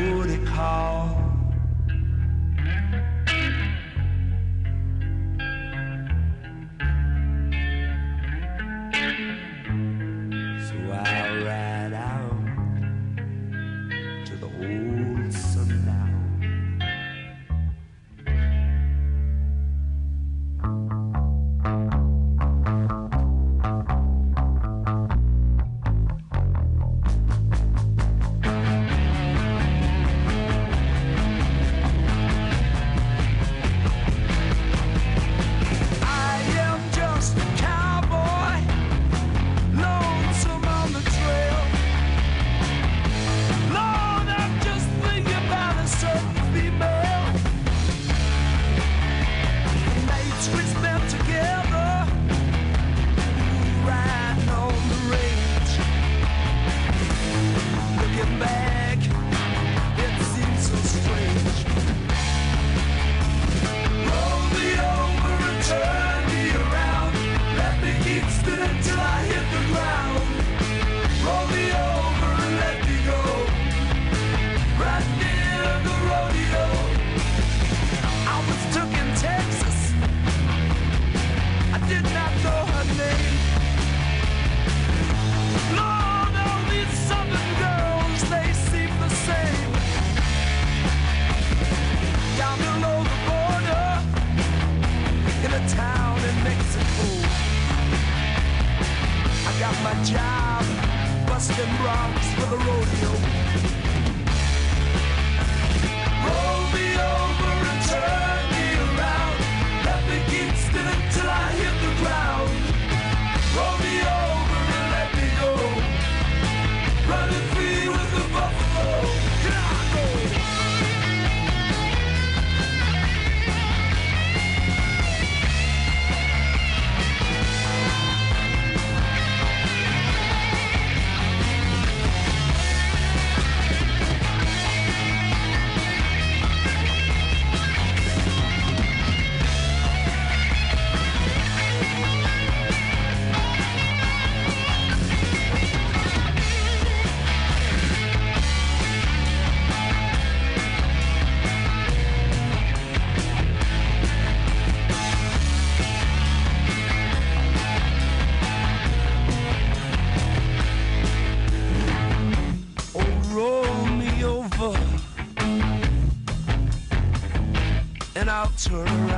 and I'll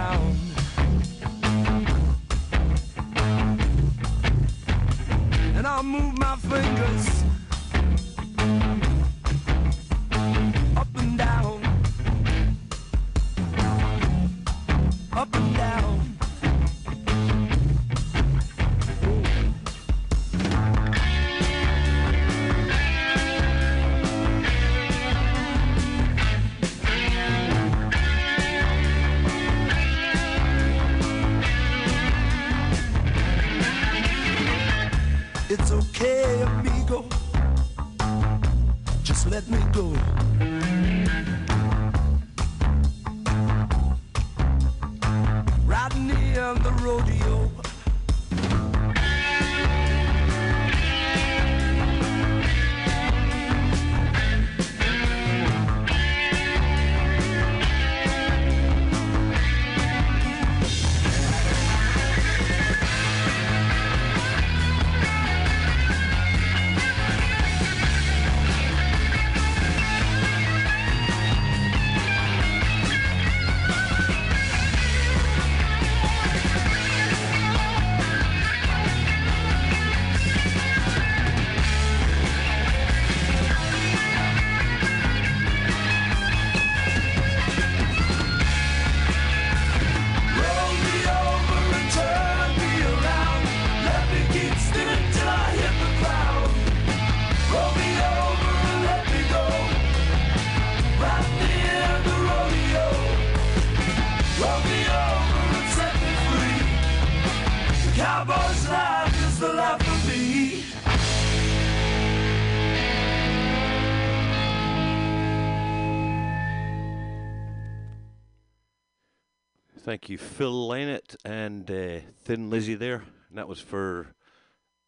you, Phil Lynott and uh, Thin Lizzy there. And that was for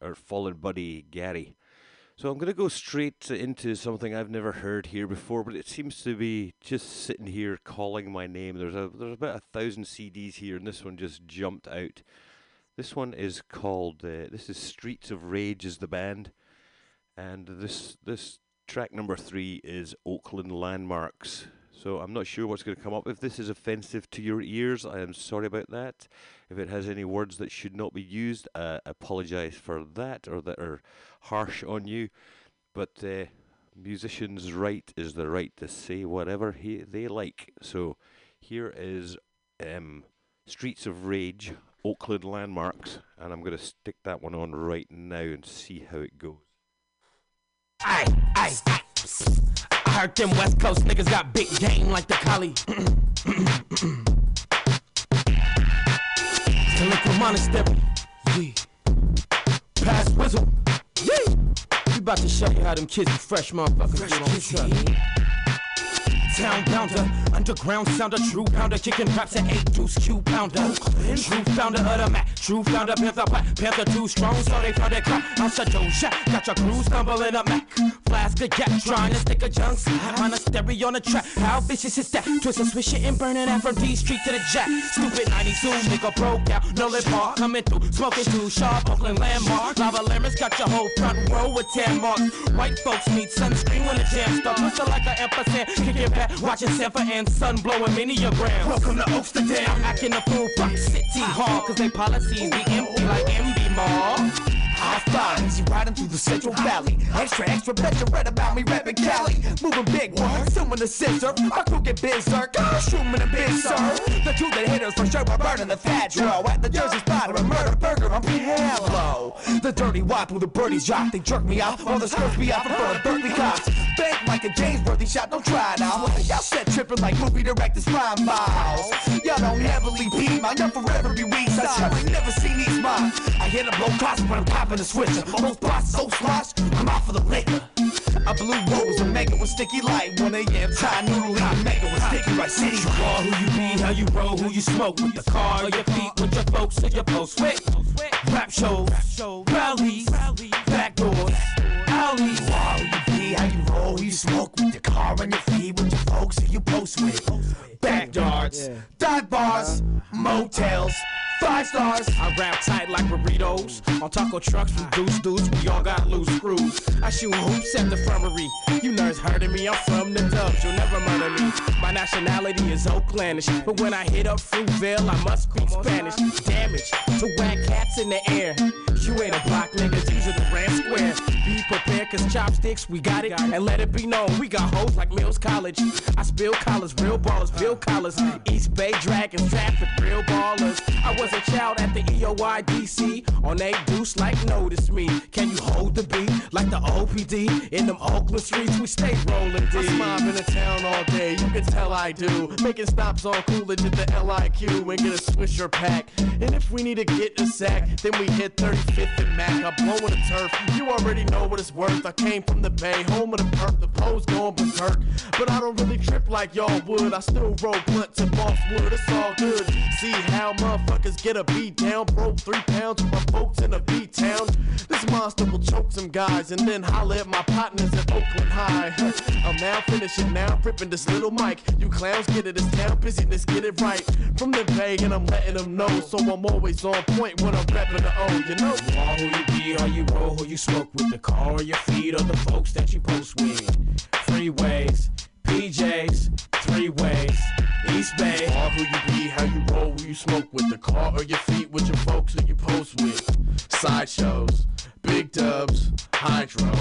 our fallen buddy Gary. So I'm going to go straight into something I've never heard here before, but it seems to be just sitting here calling my name. There's a there's about a thousand CDs here, and this one just jumped out. This one is called uh, this is Streets of Rage is the band, and this this track number three is Oakland Landmarks. So I'm not sure what's going to come up. If this is offensive to your ears, I am sorry about that. If it has any words that should not be used, I apologize for that or that are harsh on you. But uh, musicians' right is the right to say whatever he, they like. So here is um, Streets of Rage, Oakland Landmarks, and I'm going to stick that one on right now and see how it goes. Aye, aye, heard them West Coast niggas got big game like the collie. Delinquent monastery. Yeah. Pass whistle. Yeah. We about to show you how them kids and fresh motherfuckers get on track. Town bounder, underground sounder, true pounder, kicking raps at eight deuce Q pounder. True founder of the Mac, true founder, Panther Black, Panther too strong, so they found crap. Outside Doja, got your crew stumbling up Mac. Flask a gap, trying to stick a junk slap on a stereo on the track. How vicious is that? Twist and swish it and burning that from D Street to the Jack. Stupid 92, nigga broke out, no lip bar, coming through, smoking too sharp, Oakland landmark. Lava lemons got your whole front row with tan marks. White folks need sunscreen when the jam start. Twisted like an ampersand, kicking back, watching Sanford and Son blowing miniogram. Welcome to Amsterdam, acting a fool, fuck city hall, cause they policies be empty like MB Mall. I find easy riding through the Central Valley. Extra, extra, bet you read about me, rapping Cali. Moving big one, someone the scissor. My get berserk, shooting a big sir. The two that hitters for sure are burning the fat dro. At the Jersey spot a murder burger on Hello. The dirty wop with the birdies drop. They jerk me off while the skirts be off in front of Berkeley cops. Bank like a James Worthy shot, don't try now. Y'all set tripping like movie directors prime miles. Y'all don't heavily pee, my forever be weak. I sure ain't never seen these moms. I hit a blow cost when I'm popping the switcher. Most bosses so sloshed, I'm out for the liquor. I blew rose and make it with sticky light. 1 a.m. Thai noodle and make it with sticky right city. You are who you be, how you roll, who you smoke with the car your feet, with your folks or your post with rap shows, rallies, backdoors, alleys. You are who you be, how you roll, who you smoke with your car on your feet, with your folks who you post with. Backyards, dive bars, motels, five stars. I rap tight like burritos on taco trucks from Deuce Deuce. We all got loose screws. I shoot hoops at the infirmary. You nerds of me. I'm from the dubs. You'll never murder me. My nationality is Oaklandish, but when I hit up Fruitvale, I must speak Spanish. Damage to whack cats in the air. You ain't a block niggas using the Ram Square. Be prepared, cause chopsticks, we got it. And let it be known, we got hoes like Mills College. I spill collars, real ballers, Bill collars. East Bay Dragons, traffic, real ballers. I was a child at the D-O-I-D-C on a deuce like notice me. Can you hold the beat like the OPD? In them Oakland streets, we stay rolling D. I mob in the town all day, you can tell I do. Making stops on Coolidge at the LIQ and get a Swisher pack. And if we need to get a sack, then we hit 35th and Mac. I'm blowing the turf, you already know what it's worth. I came from the Bay, home of the perk, the pose going berserk. But I don't really trip like y'all would. I still roll blunt to Mosswood, it's all good. See how motherfuckers get a beat down, broke three pounds with my folks in a beat town. This monster will choke some guys and then holler at my partners at Oakland High. I'm now finishing now, ripping this little mic. You clowns get it, it's town busyness, get it right. From the Bay, and I'm letting them know, so I'm always on point when I'm repping the O, you know? You are who you be, how you roll, who you smoke with, the car your feet, or the folks that you post with. Freeways, PJs, three ways, East Bay. Are who you be, how you roll, who you smoke with, the car or your feet, with your folks who you post with. Sideshows, big dubs, hydro,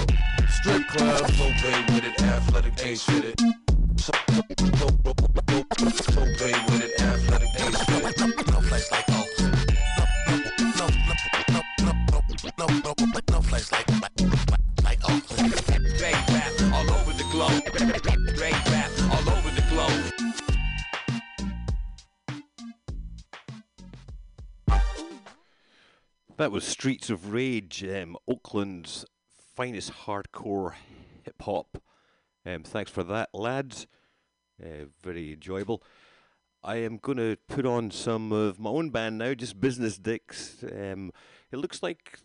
strip clubs. Obey with it, athletic ain't shit it. Obey with it, athletic ain't shit it. No place like home. No, no, no, no, no, no, no, no place like, like, like Oakland. That was Streets of Rage, um, Oakland's finest hardcore hip hop. Um, thanks for that, lads. Uh, very enjoyable. I am going to put on some of my own band now, just Business Dicks. Um, it looks like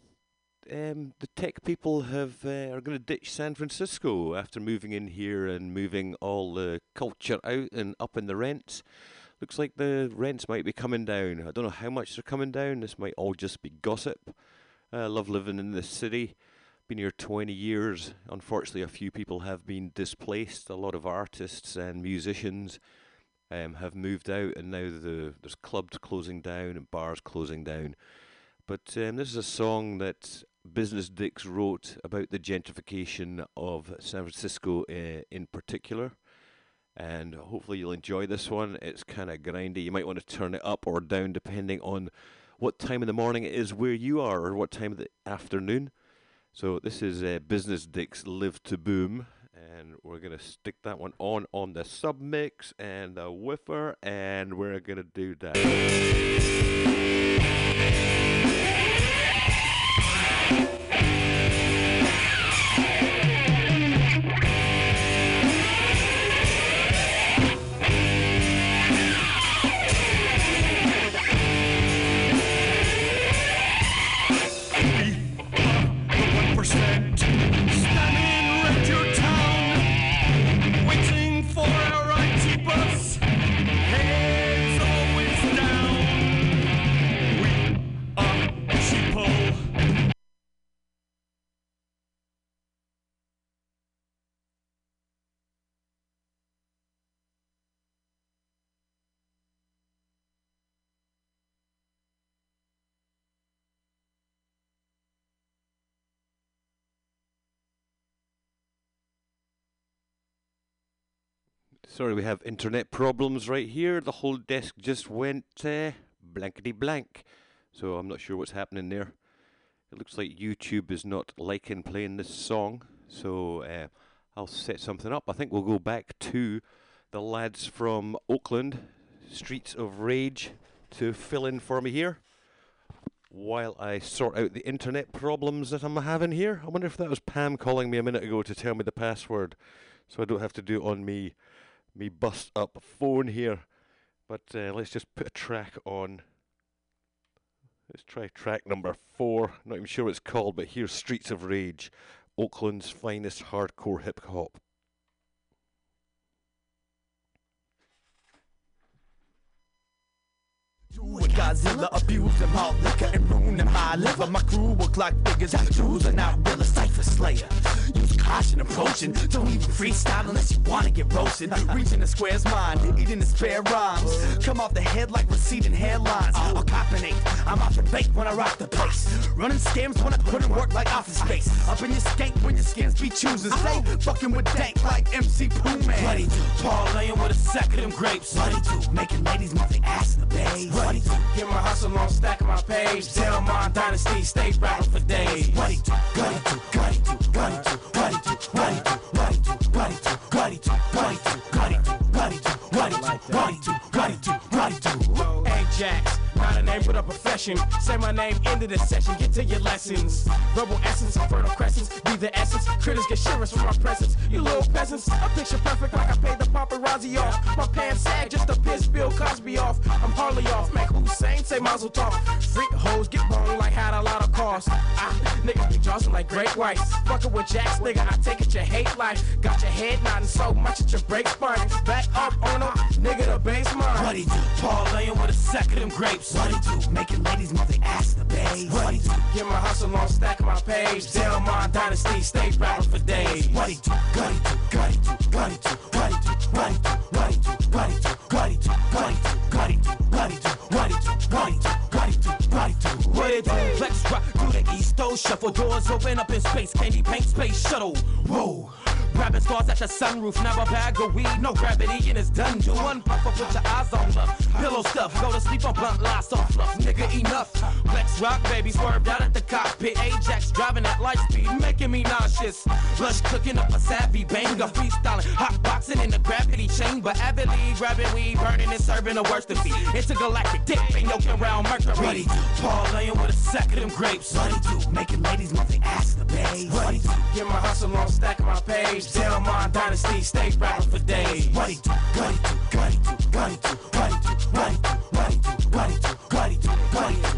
um, the tech people have uh, are going to ditch San Francisco after moving in here and moving all the culture out and up in the rents. Looks like the rents might be coming down. I don't know how much they're coming down. This might all just be gossip. I love living in this city. Been here 20 years. Unfortunately, a few people have been displaced. A lot of artists and musicians um, have moved out, and now the, there's clubs closing down and bars closing down. But um, this is a song that Business Dicks wrote about the gentrification of San Francisco uh, in particular. And hopefully you'll enjoy this one. It's kind of grindy. You might want to turn it up or down depending on what time in the morning it is where you are or what time of the afternoon. So this is uh, Business Dicks Live to Boom. And we're going to stick that one on on the submix and the woofer. And we're going to do that. Sorry, we have internet problems right here. The whole desk just went uh, blankety blank. So I'm not sure what's happening there. It looks like YouTube is not liking playing this song. So uh, I'll set something up. I think we'll go back to the lads from Oakland, Streets of Rage, to fill in for me here. While I sort out the internet problems that I'm having here. I wonder if that was Pam calling me a minute ago to tell me the password. So I don't have to do it on me me bust up a phone here. But uh, let's just put a track on. Let's try track number four. Not even sure what it's called, but here's Streets of Rage, Oakland's finest hardcore hip hop. With Godzilla abused them all liquor and ruined my liver. My crew work like figures out Jews and not real a cipher slayer. Use caution approaching. Don't even freestyle unless you wanna get roasted. Reaching the square's mind, eating the spare rhymes. Come off the head like receding hairlines. I'll cop an eight. I'm off the fake when I rock the place. Running scams when I couldn't work like office space. Up in your skate when your skins be choosing. Stay fucking with dank like MC Pooh Man. Bloody do. Parlaying with a sack of them grapes. Bloody do. Making ladies move their ass in the bay. Bloody do. Get my hustle on, stack my page. Tell my dynasty, stay rapping for days. Bloody do. Bloody do. Bloody do. Bloody do. Why do? Why do? Why do? Why do? Why do? Why do? Why do? Why do? Why do? Why do? Why do? Why do? jacks. Not a name, but a profession. Say my name, end of the session. Get to your lessons. Verbal essence, infernal crescents. Be the essence. Critics get shivers from my presence. You little peasants. A picture perfect like I paid the paparazzi off. My pants sag just to piss Bill Cosby off. I'm Harley off. Mac Hussein, say Mazel Tov. Freak hoes get blown, like had a lot of cost. Ah, nigga, be jawsing like great whites. Fuckin' with jacks, nigga. I take it you hate life. Got your head nodding so much that your break spine. Back up on a nigga the baseline. What he do? Parlaying with a sex sack of them grapes. Bloody do. Making ladies move their ass the bay. Bloody do. Get my hustle on, stack my page. Tell my dynasty, stay rapping for days. Do. Bloody do. Bloody do. Bloody do. Bloody do. Bloody do. Bloody do. Bloody do. Bloody do. Bloody do. Bloody do. Bloody do. Bloody do. Bloody do. Bloody do. Do. What it do? Flex rock through the east coast, shuffle doors open up in space, candy paint space shuttle. Whoa. Grabbing stars at the sunroof, never bag of weed, no gravity, and it's done. Do one puff up with your eyes on love. Pillow stuff, go to sleep on blunt lies, soft fluff, nigga rock, baby, swerved out at the cockpit. Ajax driving at light speed, making me nauseous. Lush cooking up a savvy banger, freestyling, hot boxing in the gravity chamber. Avidly grabbing weed, burning and serving the worst of me. Intergalactic dip in your round mercury. Bloody do. Parlaying with a sack of them grapes. Bloody do. Making ladies move their ass in the bay. Bloody do. Get my hustle on, stack my page. Tell my dynasty, stay rapping for days. Do. Bloody do. Do. Bloody do. Do. Bloody do. Bloody do. Bloody do. Bloody do. Bloody do. Bloody do. Bloody do. Bloody do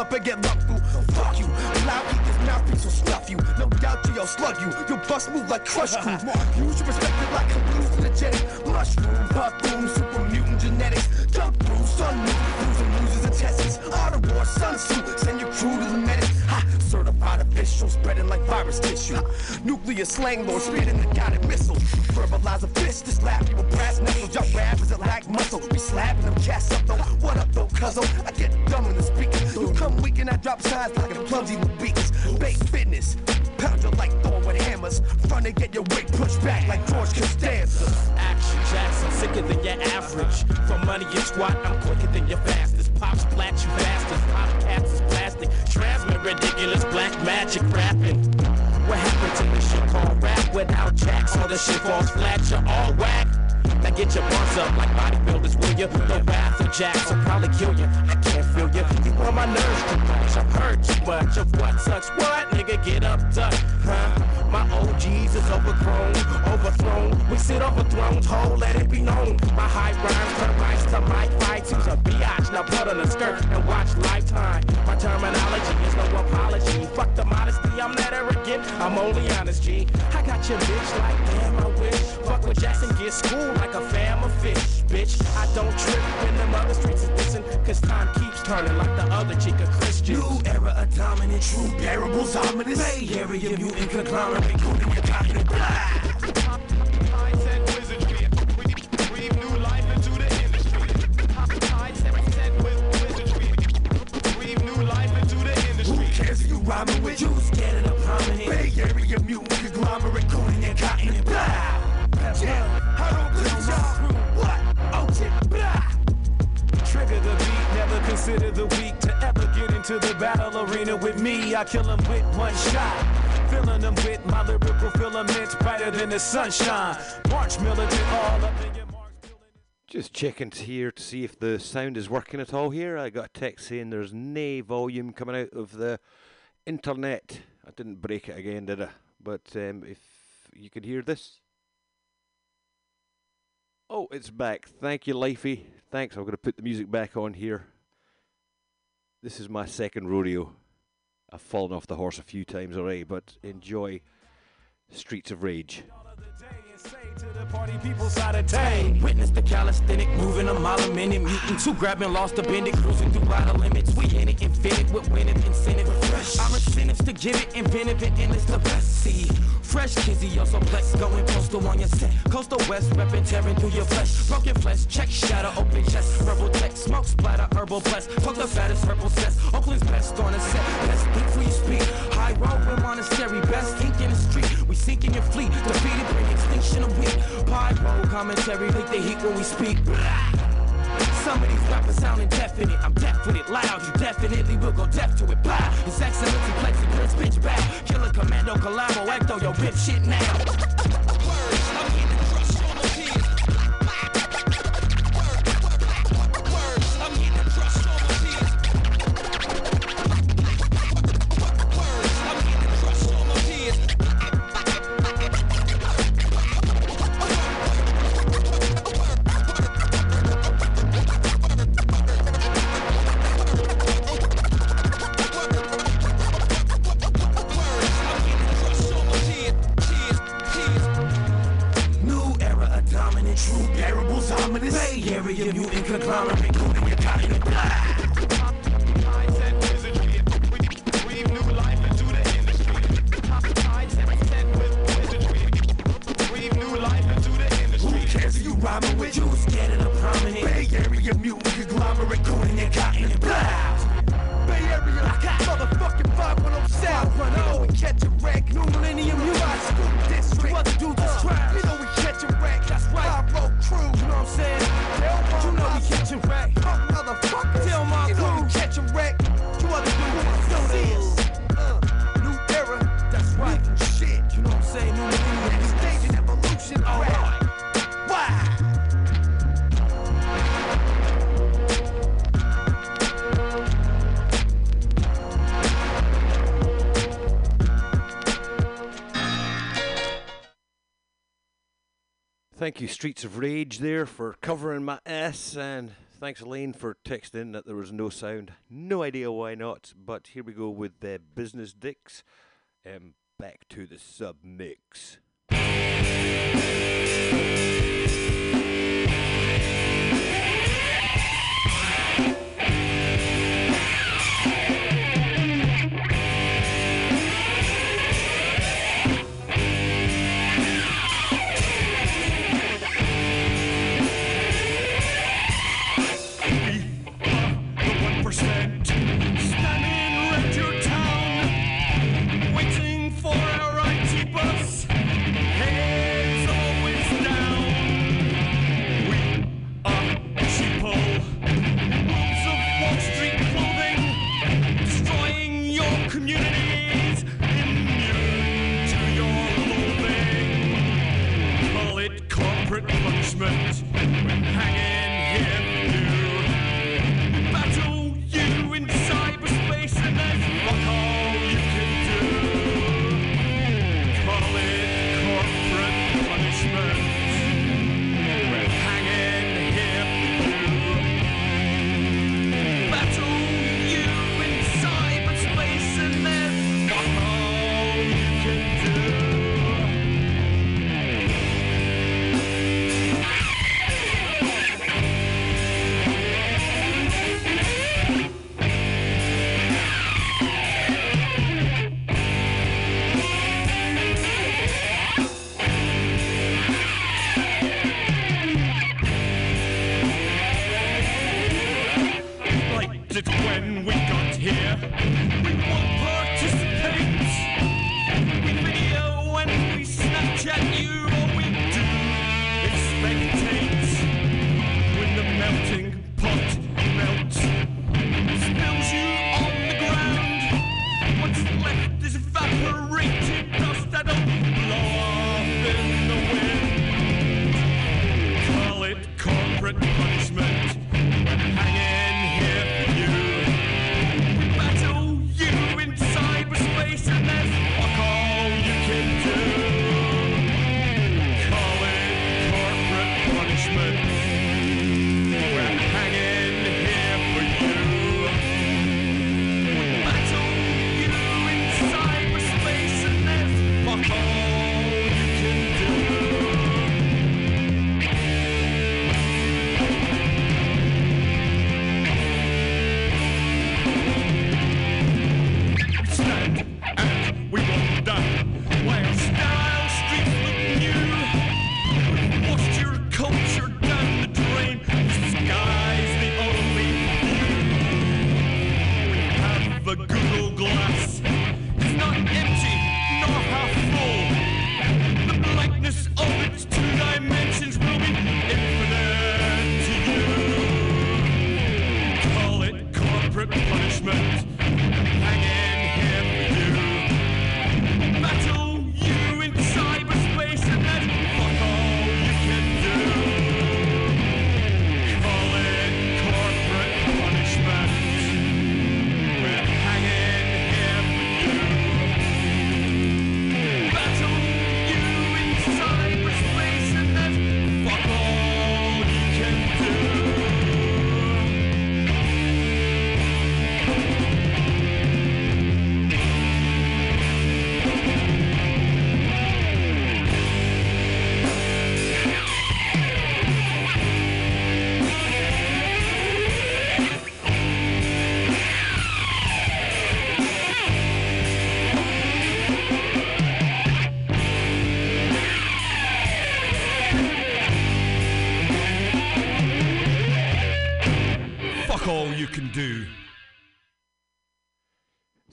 Up and get lumped through. Fuck you, loud keep this mouthpiece will stuff you. No doubt to your slug you, you'll bust move like crush crews. You should respect it like hallucinogenic. Mushroom, buffoon, super mutant genetics. Jump through, sun losing losers and tests. Auto war, sun suit, send your crew to the medics. Ha, certified official, spreading like virus tissue. Nuclear slang lord, spitting the guided missiles. Verbalize a fist, this laugh you with brass knuckles. Y'all rappers that lack muscle. be slapping them cats up though. What up though, cuzzo? I get dumb in the speaker. You come weak and I drop signs like a clumsy with beakers. Bake fitness. Pound you like Thor with hammers. Front to get your weight pushed back like George Costanza. Action Jackson, sicker than your average. For money you squat, I'm quicker than your fastest. Pop splat, you bastards. Pop cats is plastic. Ridiculous black magic rapping. What happened to the shit called rap without jacks? All the shit falls flat, you're all whack. Now get your bars up like bodybuilders, will you? The wrath of jacks will probably kill you. I can't feel you. You on my nerves too much. I've heard too much of what sucks. What? Nigga, get up, duck, huh? My OGs is overgrown, overthrown. We sit over thrones, whole, let it be known. My high rhymes turn rights to mic fights. Who's a biatch? Now put on a skirt and watch Lifetime. My terminology is no apology. Fuck the modesty, I'm not arrogant. I'm only honest, G. I got your bitch like damn, I wish. Fuck with Jackson, get school like a fam of fish, bitch. I don't trip when them other streets is dissing. Cause time keeps turning like the other chick, a Christian. New era of dominant, true parables ominous. Bay Area mutant conglomerate, including your cognitive Who cares if you rhyming with you? Scared of the prominent Bay Area mutant conglomerate, coding and cotton and blah. Trigger the beat, never consider the weak to ever get into the battle arena with me. I kill them with one shot. Filling them with my lyrical filaments brighter than the sunshine. March militant all up in your Just checking here to see if the sound is working at all here. I got a text saying there's no volume coming out of the internet. I didn't break it again, did I? But um, if you could hear this. Oh, it's back. Thank you, Lifey. thanks. I'm going to put the music back on here. This is my second rodeo. I've fallen off the horse a few times already, but enjoy Streets of Rage. Party people side of town. Witness the calisthenic moving a mile a minute. Mutant two grabbing, lost a bend cruising through outer limits. We in it, infinite with winning incentive. Fresh. Our incentives to give it, inventive and endless the best. See, fresh kizzy, also flex, going postal on your set. Coastal west, repping, tearing through your flesh. Broken flesh, check shadow, open chest. Verbal tech, smoke splatter, herbal bless. Fuck the fattest purple cess. Oakland's best on the set. Best think for you speak. High road with monastery, best ink in the street. We sink in your fleet, defeated, bring extinction of wheat. Pyro commentary, leak the heat when we speak. Some of these rappers sound indefinite. I'm deaf with it loud. You definitely will go deaf to it. Blah. His excellency flexing, prince, bitch back. Killer commando, collabo, ecto, yo, rip shit now. Thank you, Streets of Rage, there for covering my S, and thanks, Elaine, for texting that there was no sound. No idea why not, but here we go with the Business Dicks. and back to the sub mix.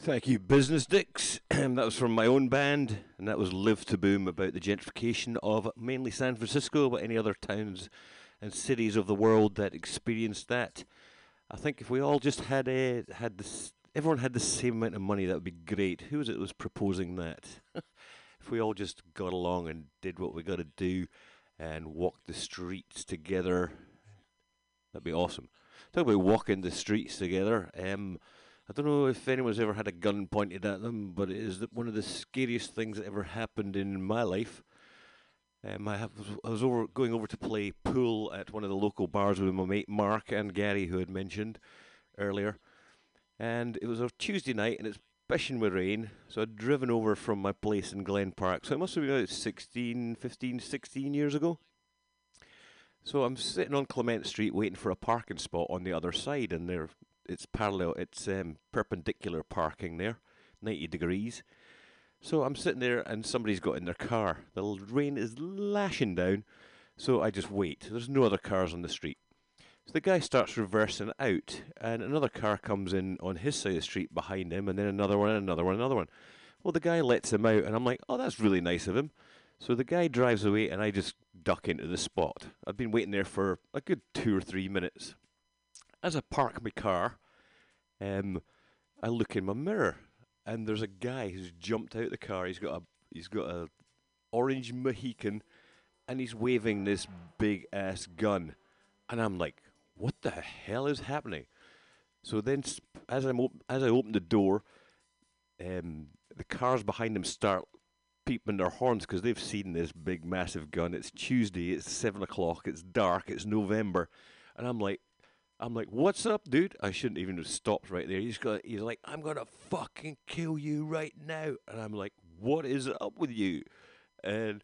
Thank you, Business Dicks. that was from my own band, and that was Live to Boom about the gentrification of mainly San Francisco, but any other towns and cities of the world that experienced that. I think if we all just had a had this, everyone had the same amount of money, that would be great. Who was it that was proposing that? if we all just got along and did what we got to do, and walked the streets together, that'd be awesome. Talk about walking the streets together. Um, I don't know if anyone's ever had a gun pointed at them, but it is one of the scariest things that ever happened in my life. Um, I, have, I was over going over to play pool at one of the local bars with my mate Mark and Gary, who had mentioned earlier. And it was a Tuesday night, and it's bishing with rain. So I'd driven over from my place in Glen Park. So it must have been about 16, 15, 16 years ago. So I'm sitting on Clement Street waiting for a parking spot on the other side, and there it's parallel, it's um, perpendicular parking there, 90 degrees. So I'm sitting there, and somebody's got in their car. The rain is lashing down, so I just wait. There's no other cars on the street. So the guy starts reversing out, and another car comes in on his side of the street behind him, and then another one, and another one, another one. Well, the guy lets him out, and I'm like, oh, that's really nice of him. So the guy drives away, and I just duck into the spot. I've been waiting there for a good two or three minutes. As I park my car, um, I look in my mirror, and there's a guy who's jumped out the car. He's got a he's got a orange Mohican, and he's waving this big ass gun, and I'm like, what the hell is happening? So then, as I'm op- as I open the door, um, the cars behind him start peeping their horns because they've seen this big massive gun. It's Tuesday. It's seven o'clock. It's dark. It's November, and I'm like, I'm like, what's up, dude? I shouldn't even have stopped right there. He's got, he's like, I'm gonna fucking kill you right now, and I'm like, what is up with you? And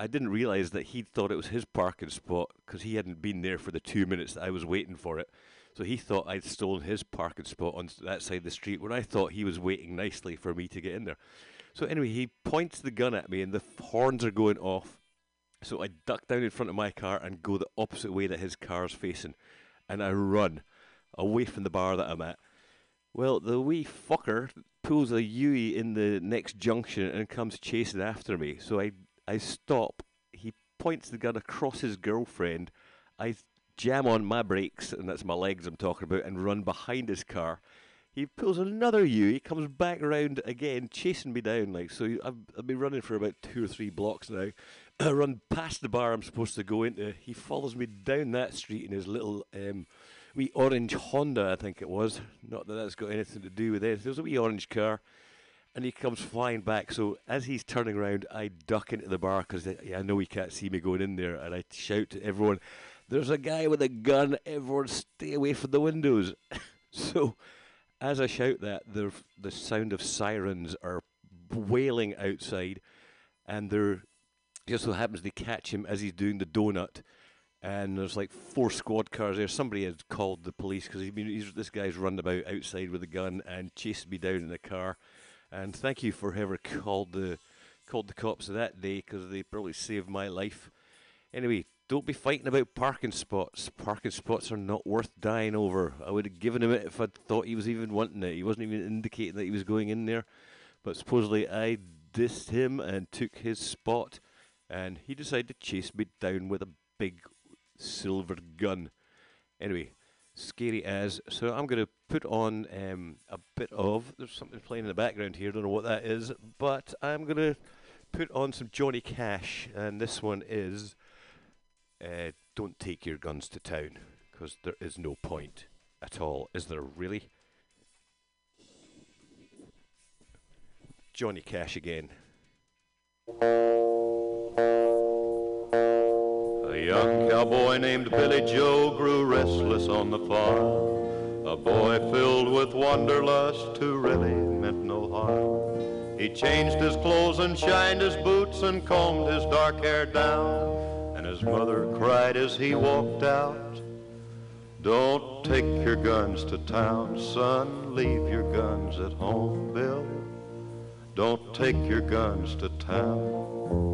I didn't realize that he thought it was his parking spot because he hadn't been there for the two minutes that I was waiting for it. So he thought I'd stolen his parking spot on that side of the street when I thought he was waiting nicely for me to get in there. So anyway, he points the gun at me and the horns are going off. So I duck down in front of my car and go the opposite way that his car's facing, and I run away from the bar that I'm at. Well, the wee fucker pulls a Yui in the next junction and comes chasing after me. So I I stop. He points the gun across his girlfriend. I jam on my brakes, and that's my legs I'm talking about, and run behind his car. He pulls another Yui, comes back around again, chasing me down. Like so, I've, I've been running for about two or three blocks now. I run past the bar I'm supposed to go into. He follows me down that street in his little um, wee orange Honda, I think it was. Not that that's got anything to do with it. There's a wee orange car, and he comes flying back. So as he's turning around, I duck into the bar because I know he can't see me going in there, and I shout to everyone, "There's a guy with a gun! Everyone, stay away from the windows!" so as I shout that, the the sound of sirens are wailing outside, and they're just so happens they catch him as he's doing the donut, and there's like four squad cars there. Somebody had called the police because this guy's run about outside with a gun and chased me down in the car. And thank you for whoever called the called the cops that day because they probably saved my life. Anyway, don't be fighting about parking spots. Parking spots are not worth dying over. I would have given him it if I'd thought he was even wanting it. He wasn't even indicating that he was going in there. But supposedly I dissed him and took his spot, and he decided to chase me down with a big silver gun. Anyway, scary as. So I'm going to put on um, a bit of. There's something playing in the background here. Don't know what that is, but I'm going to put on some Johnny Cash, and this one is uh, "Don't Take Your Guns to Town" because there is no point at all, is there? Really? Johnny Cash again. A young cowboy named Billy Joe grew restless on the farm. A boy filled with wanderlust who really meant no harm. He changed his clothes and shined his boots and combed his dark hair down. And his mother cried as he walked out, Don't take your guns to town, son. Leave your guns at home, Bill. Don't take your guns to town.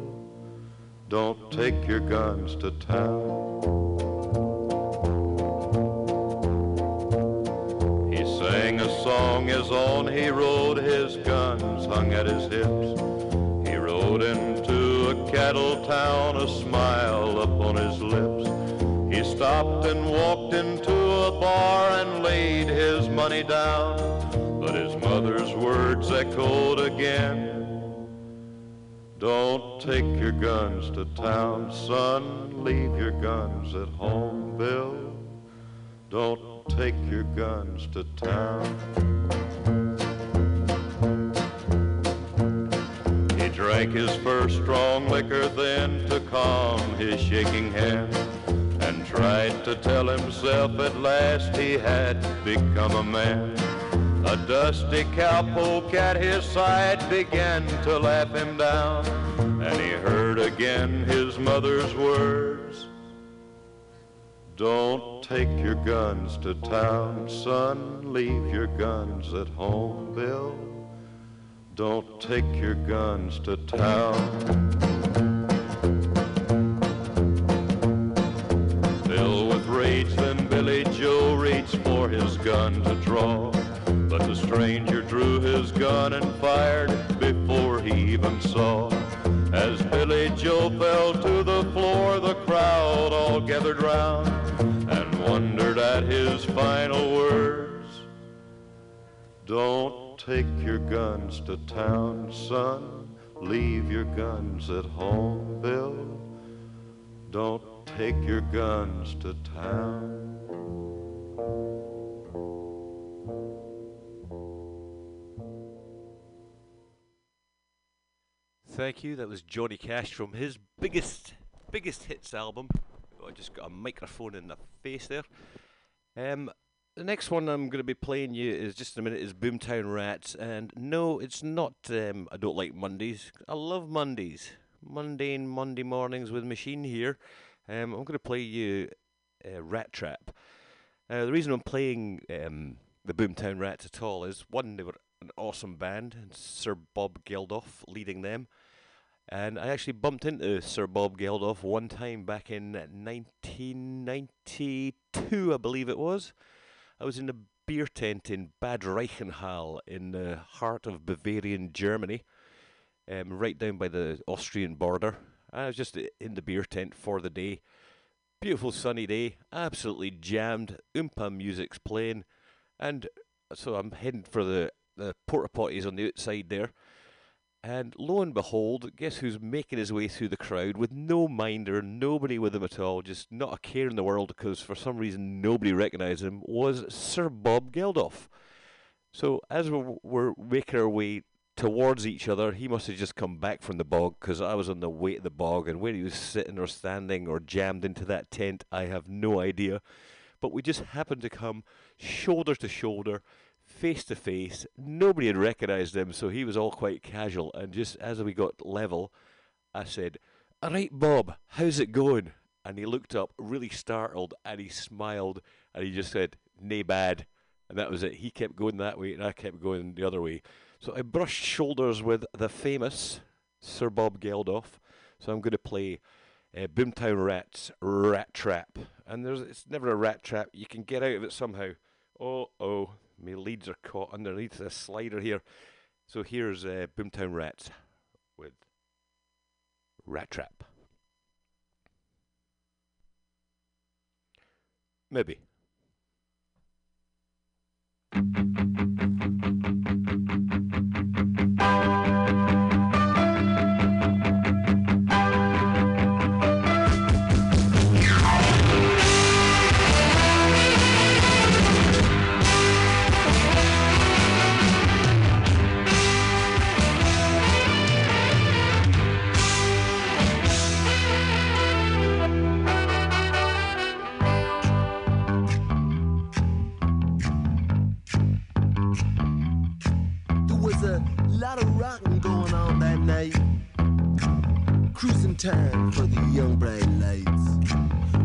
Don't take your guns to town. He sang a song as on he rode, his guns hung at his hips. He rode into a cattle town, a smile upon his lips. He stopped and walked into a bar and laid his money down. But his mother's words echoed again. Don't take your guns to town, son. Leave your guns at home, Bill. Don't take your guns to town. He drank his first strong liquor then to calm his shaking hand and tried to tell himself at last he had become a man. A dusty cowpoke at his side began to laugh him down, and he heard again his mother's words. Don't take your guns to town, son. Leave your guns at home, Bill. Don't take your guns to town. Filled with rage, then Billy Joe reached for his gun to draw. But the stranger drew his gun and fired before he even saw. As Billy Joe fell to the floor, the crowd all gathered round and wondered at his final words. Don't take your guns to town, son. Leave your guns at home, Bill. Don't take your guns to town. Thank you. That was Johnny Cash from his biggest, biggest hits album. Oh, I just got a microphone in the face there. Um, the next one I'm going to be playing you is just in a minute is Boomtown Rats, and no, it's not. Um, I don't like Mondays. I love Mondays. Mundane Monday mornings with Machine here. Um, I'm going to play you uh, Rat Trap. Uh, the reason I'm playing um, the Boomtown Rats at all is one, they were an awesome band, and Sir Bob Geldof leading them. And I actually bumped into Sir Bob Geldof one time back in 1992, I believe it was. I was in a beer tent in Bad Reichenhall in the heart of Bavarian Germany, um, right down by the Austrian border. I was just in the beer tent for the day. Beautiful sunny day, absolutely jammed. Oompa music's playing, and so I'm heading for the the porta potties on the outside there. And lo and behold, guess who's making his way through the crowd with no minder, nobody with him at all, just not a care in the world because for some reason nobody recognised him, was Sir Bob Geldof. So as we're, we're making our way towards each other, he must have just come back from the bog because I was on the way to the bog, and where he was sitting or standing or jammed into that tent, I have no idea. But we just happened to come shoulder to shoulder, face to face. Nobody had recognised him, so he was all quite casual. And just as we got level, I said, All right, Bob, how's it going? And he looked up, really startled, and he smiled, and he just said, Nay bad. And that was it. He kept going that way, and I kept going the other way. So I brushed shoulders with the famous Sir Bob Geldof. So I'm going to play uh, Boomtown Rats Rat Trap. And there's it's never a rat trap. You can get out of it somehow. Oh, oh, my leads are caught underneath this slider here. So here's uh, Boomtown Rats with Rat Trap. Maybe. Cruising time for the young bright lights.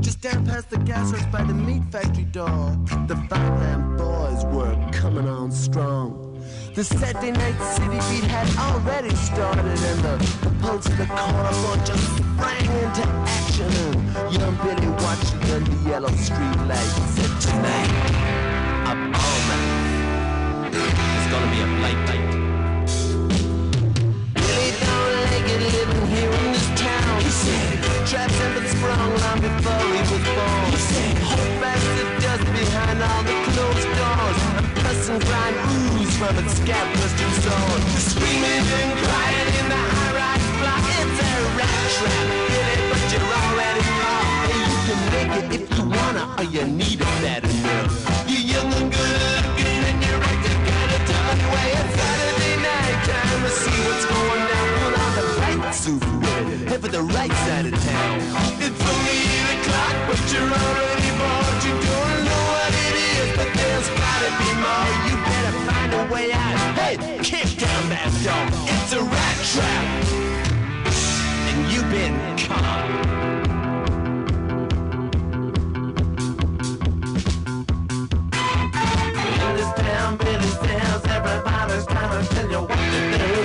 Just down past the gas works by the meat factory door, the Farmland boys were coming on strong. The Saturday night city beat had already started, and the, the punks in the corner floor just sprang into action. And young Billy watching under the yellow street lights said, Tonight, up all night, it's gonna be a blight night. Don't living here in this town. He said, traps have been sprung long before he was born. He said, hold fast the dust behind all the closed doors. And pus and grime ooze from its scab rusted sword. Screaming and crying in the high-rise block. It's a rat trap, Billy, but you're already caught. Hey, you can make it if you wanna, or you need it enough. The right side of town. It's only eight o'clock, but you're already bored. You don't know what it is, but there's gotta be more. You better find a way out. Hey, kick down that door. It's a rat trap, and you've been caught. Town, Billy says everybody's trying to tell you what to do.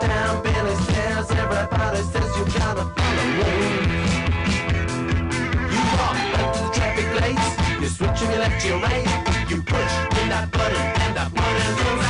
Town, Billy says everybody says you gotta follow rules. You walk up to the traffic lights, you switch and you left your right. You push in that button and that button goes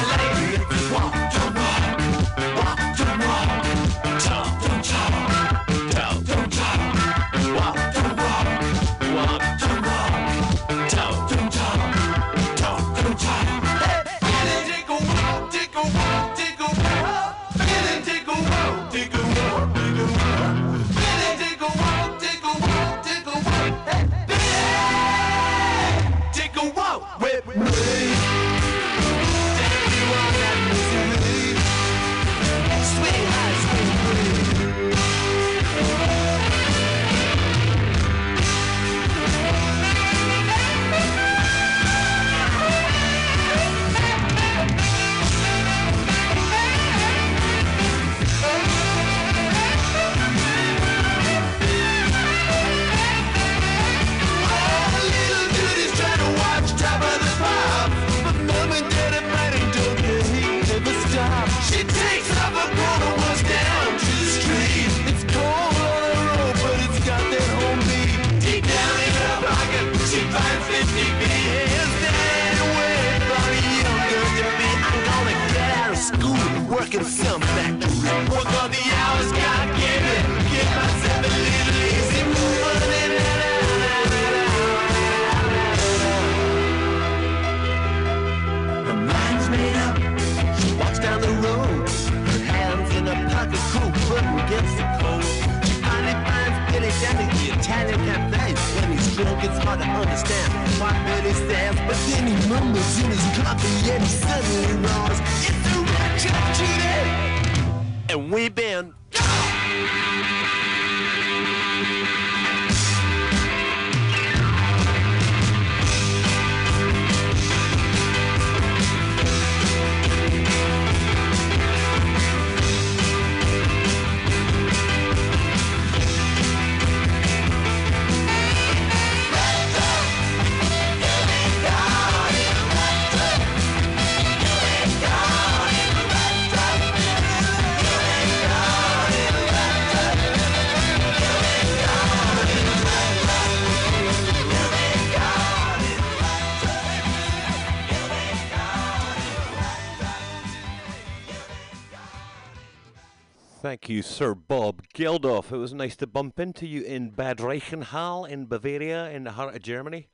you, Sir Bob Geldof. It was nice to bump into you in Bad Reichenhall in Bavaria, in the heart of Germany.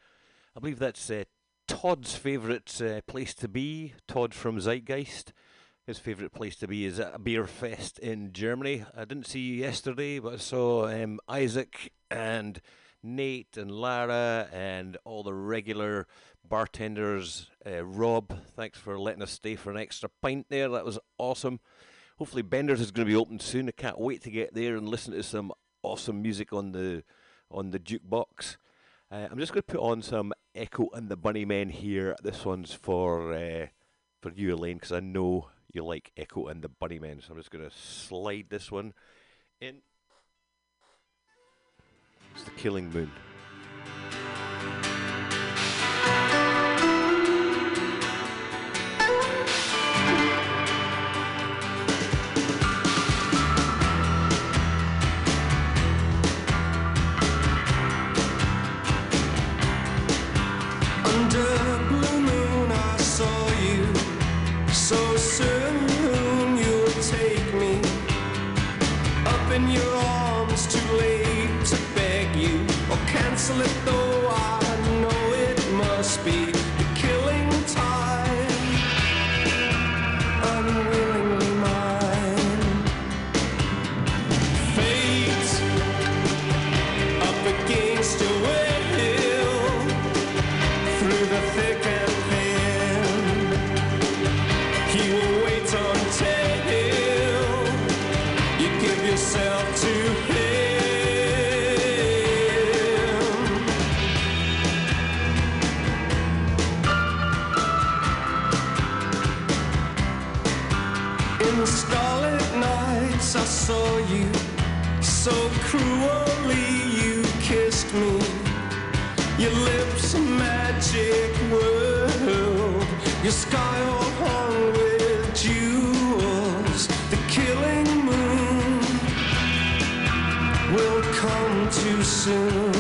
I believe that's uh, Todd's favourite uh, place to be. Todd from Zeitgeist. His favourite place to be is at a beer fest in Germany. I didn't see you yesterday, but I saw um, Isaac and Nate and Lara and all the regular bartenders. Uh, Rob, thanks for letting us stay for an extra pint there. That was awesome. Hopefully, Bender's is going to be open soon. I can't wait to get there and listen to some awesome music on the on the jukebox. Uh, I'm just going to put on some Echo and the Bunnymen here. This one's for uh, for you, Elaine, because I know you like Echo and the Bunnymen. So I'm just going to slide this one in. It's the Killing Moon. slip through. only you kissed me. Your lips a magic world. Your sky all hung with jewels. The killing moon will come too soon.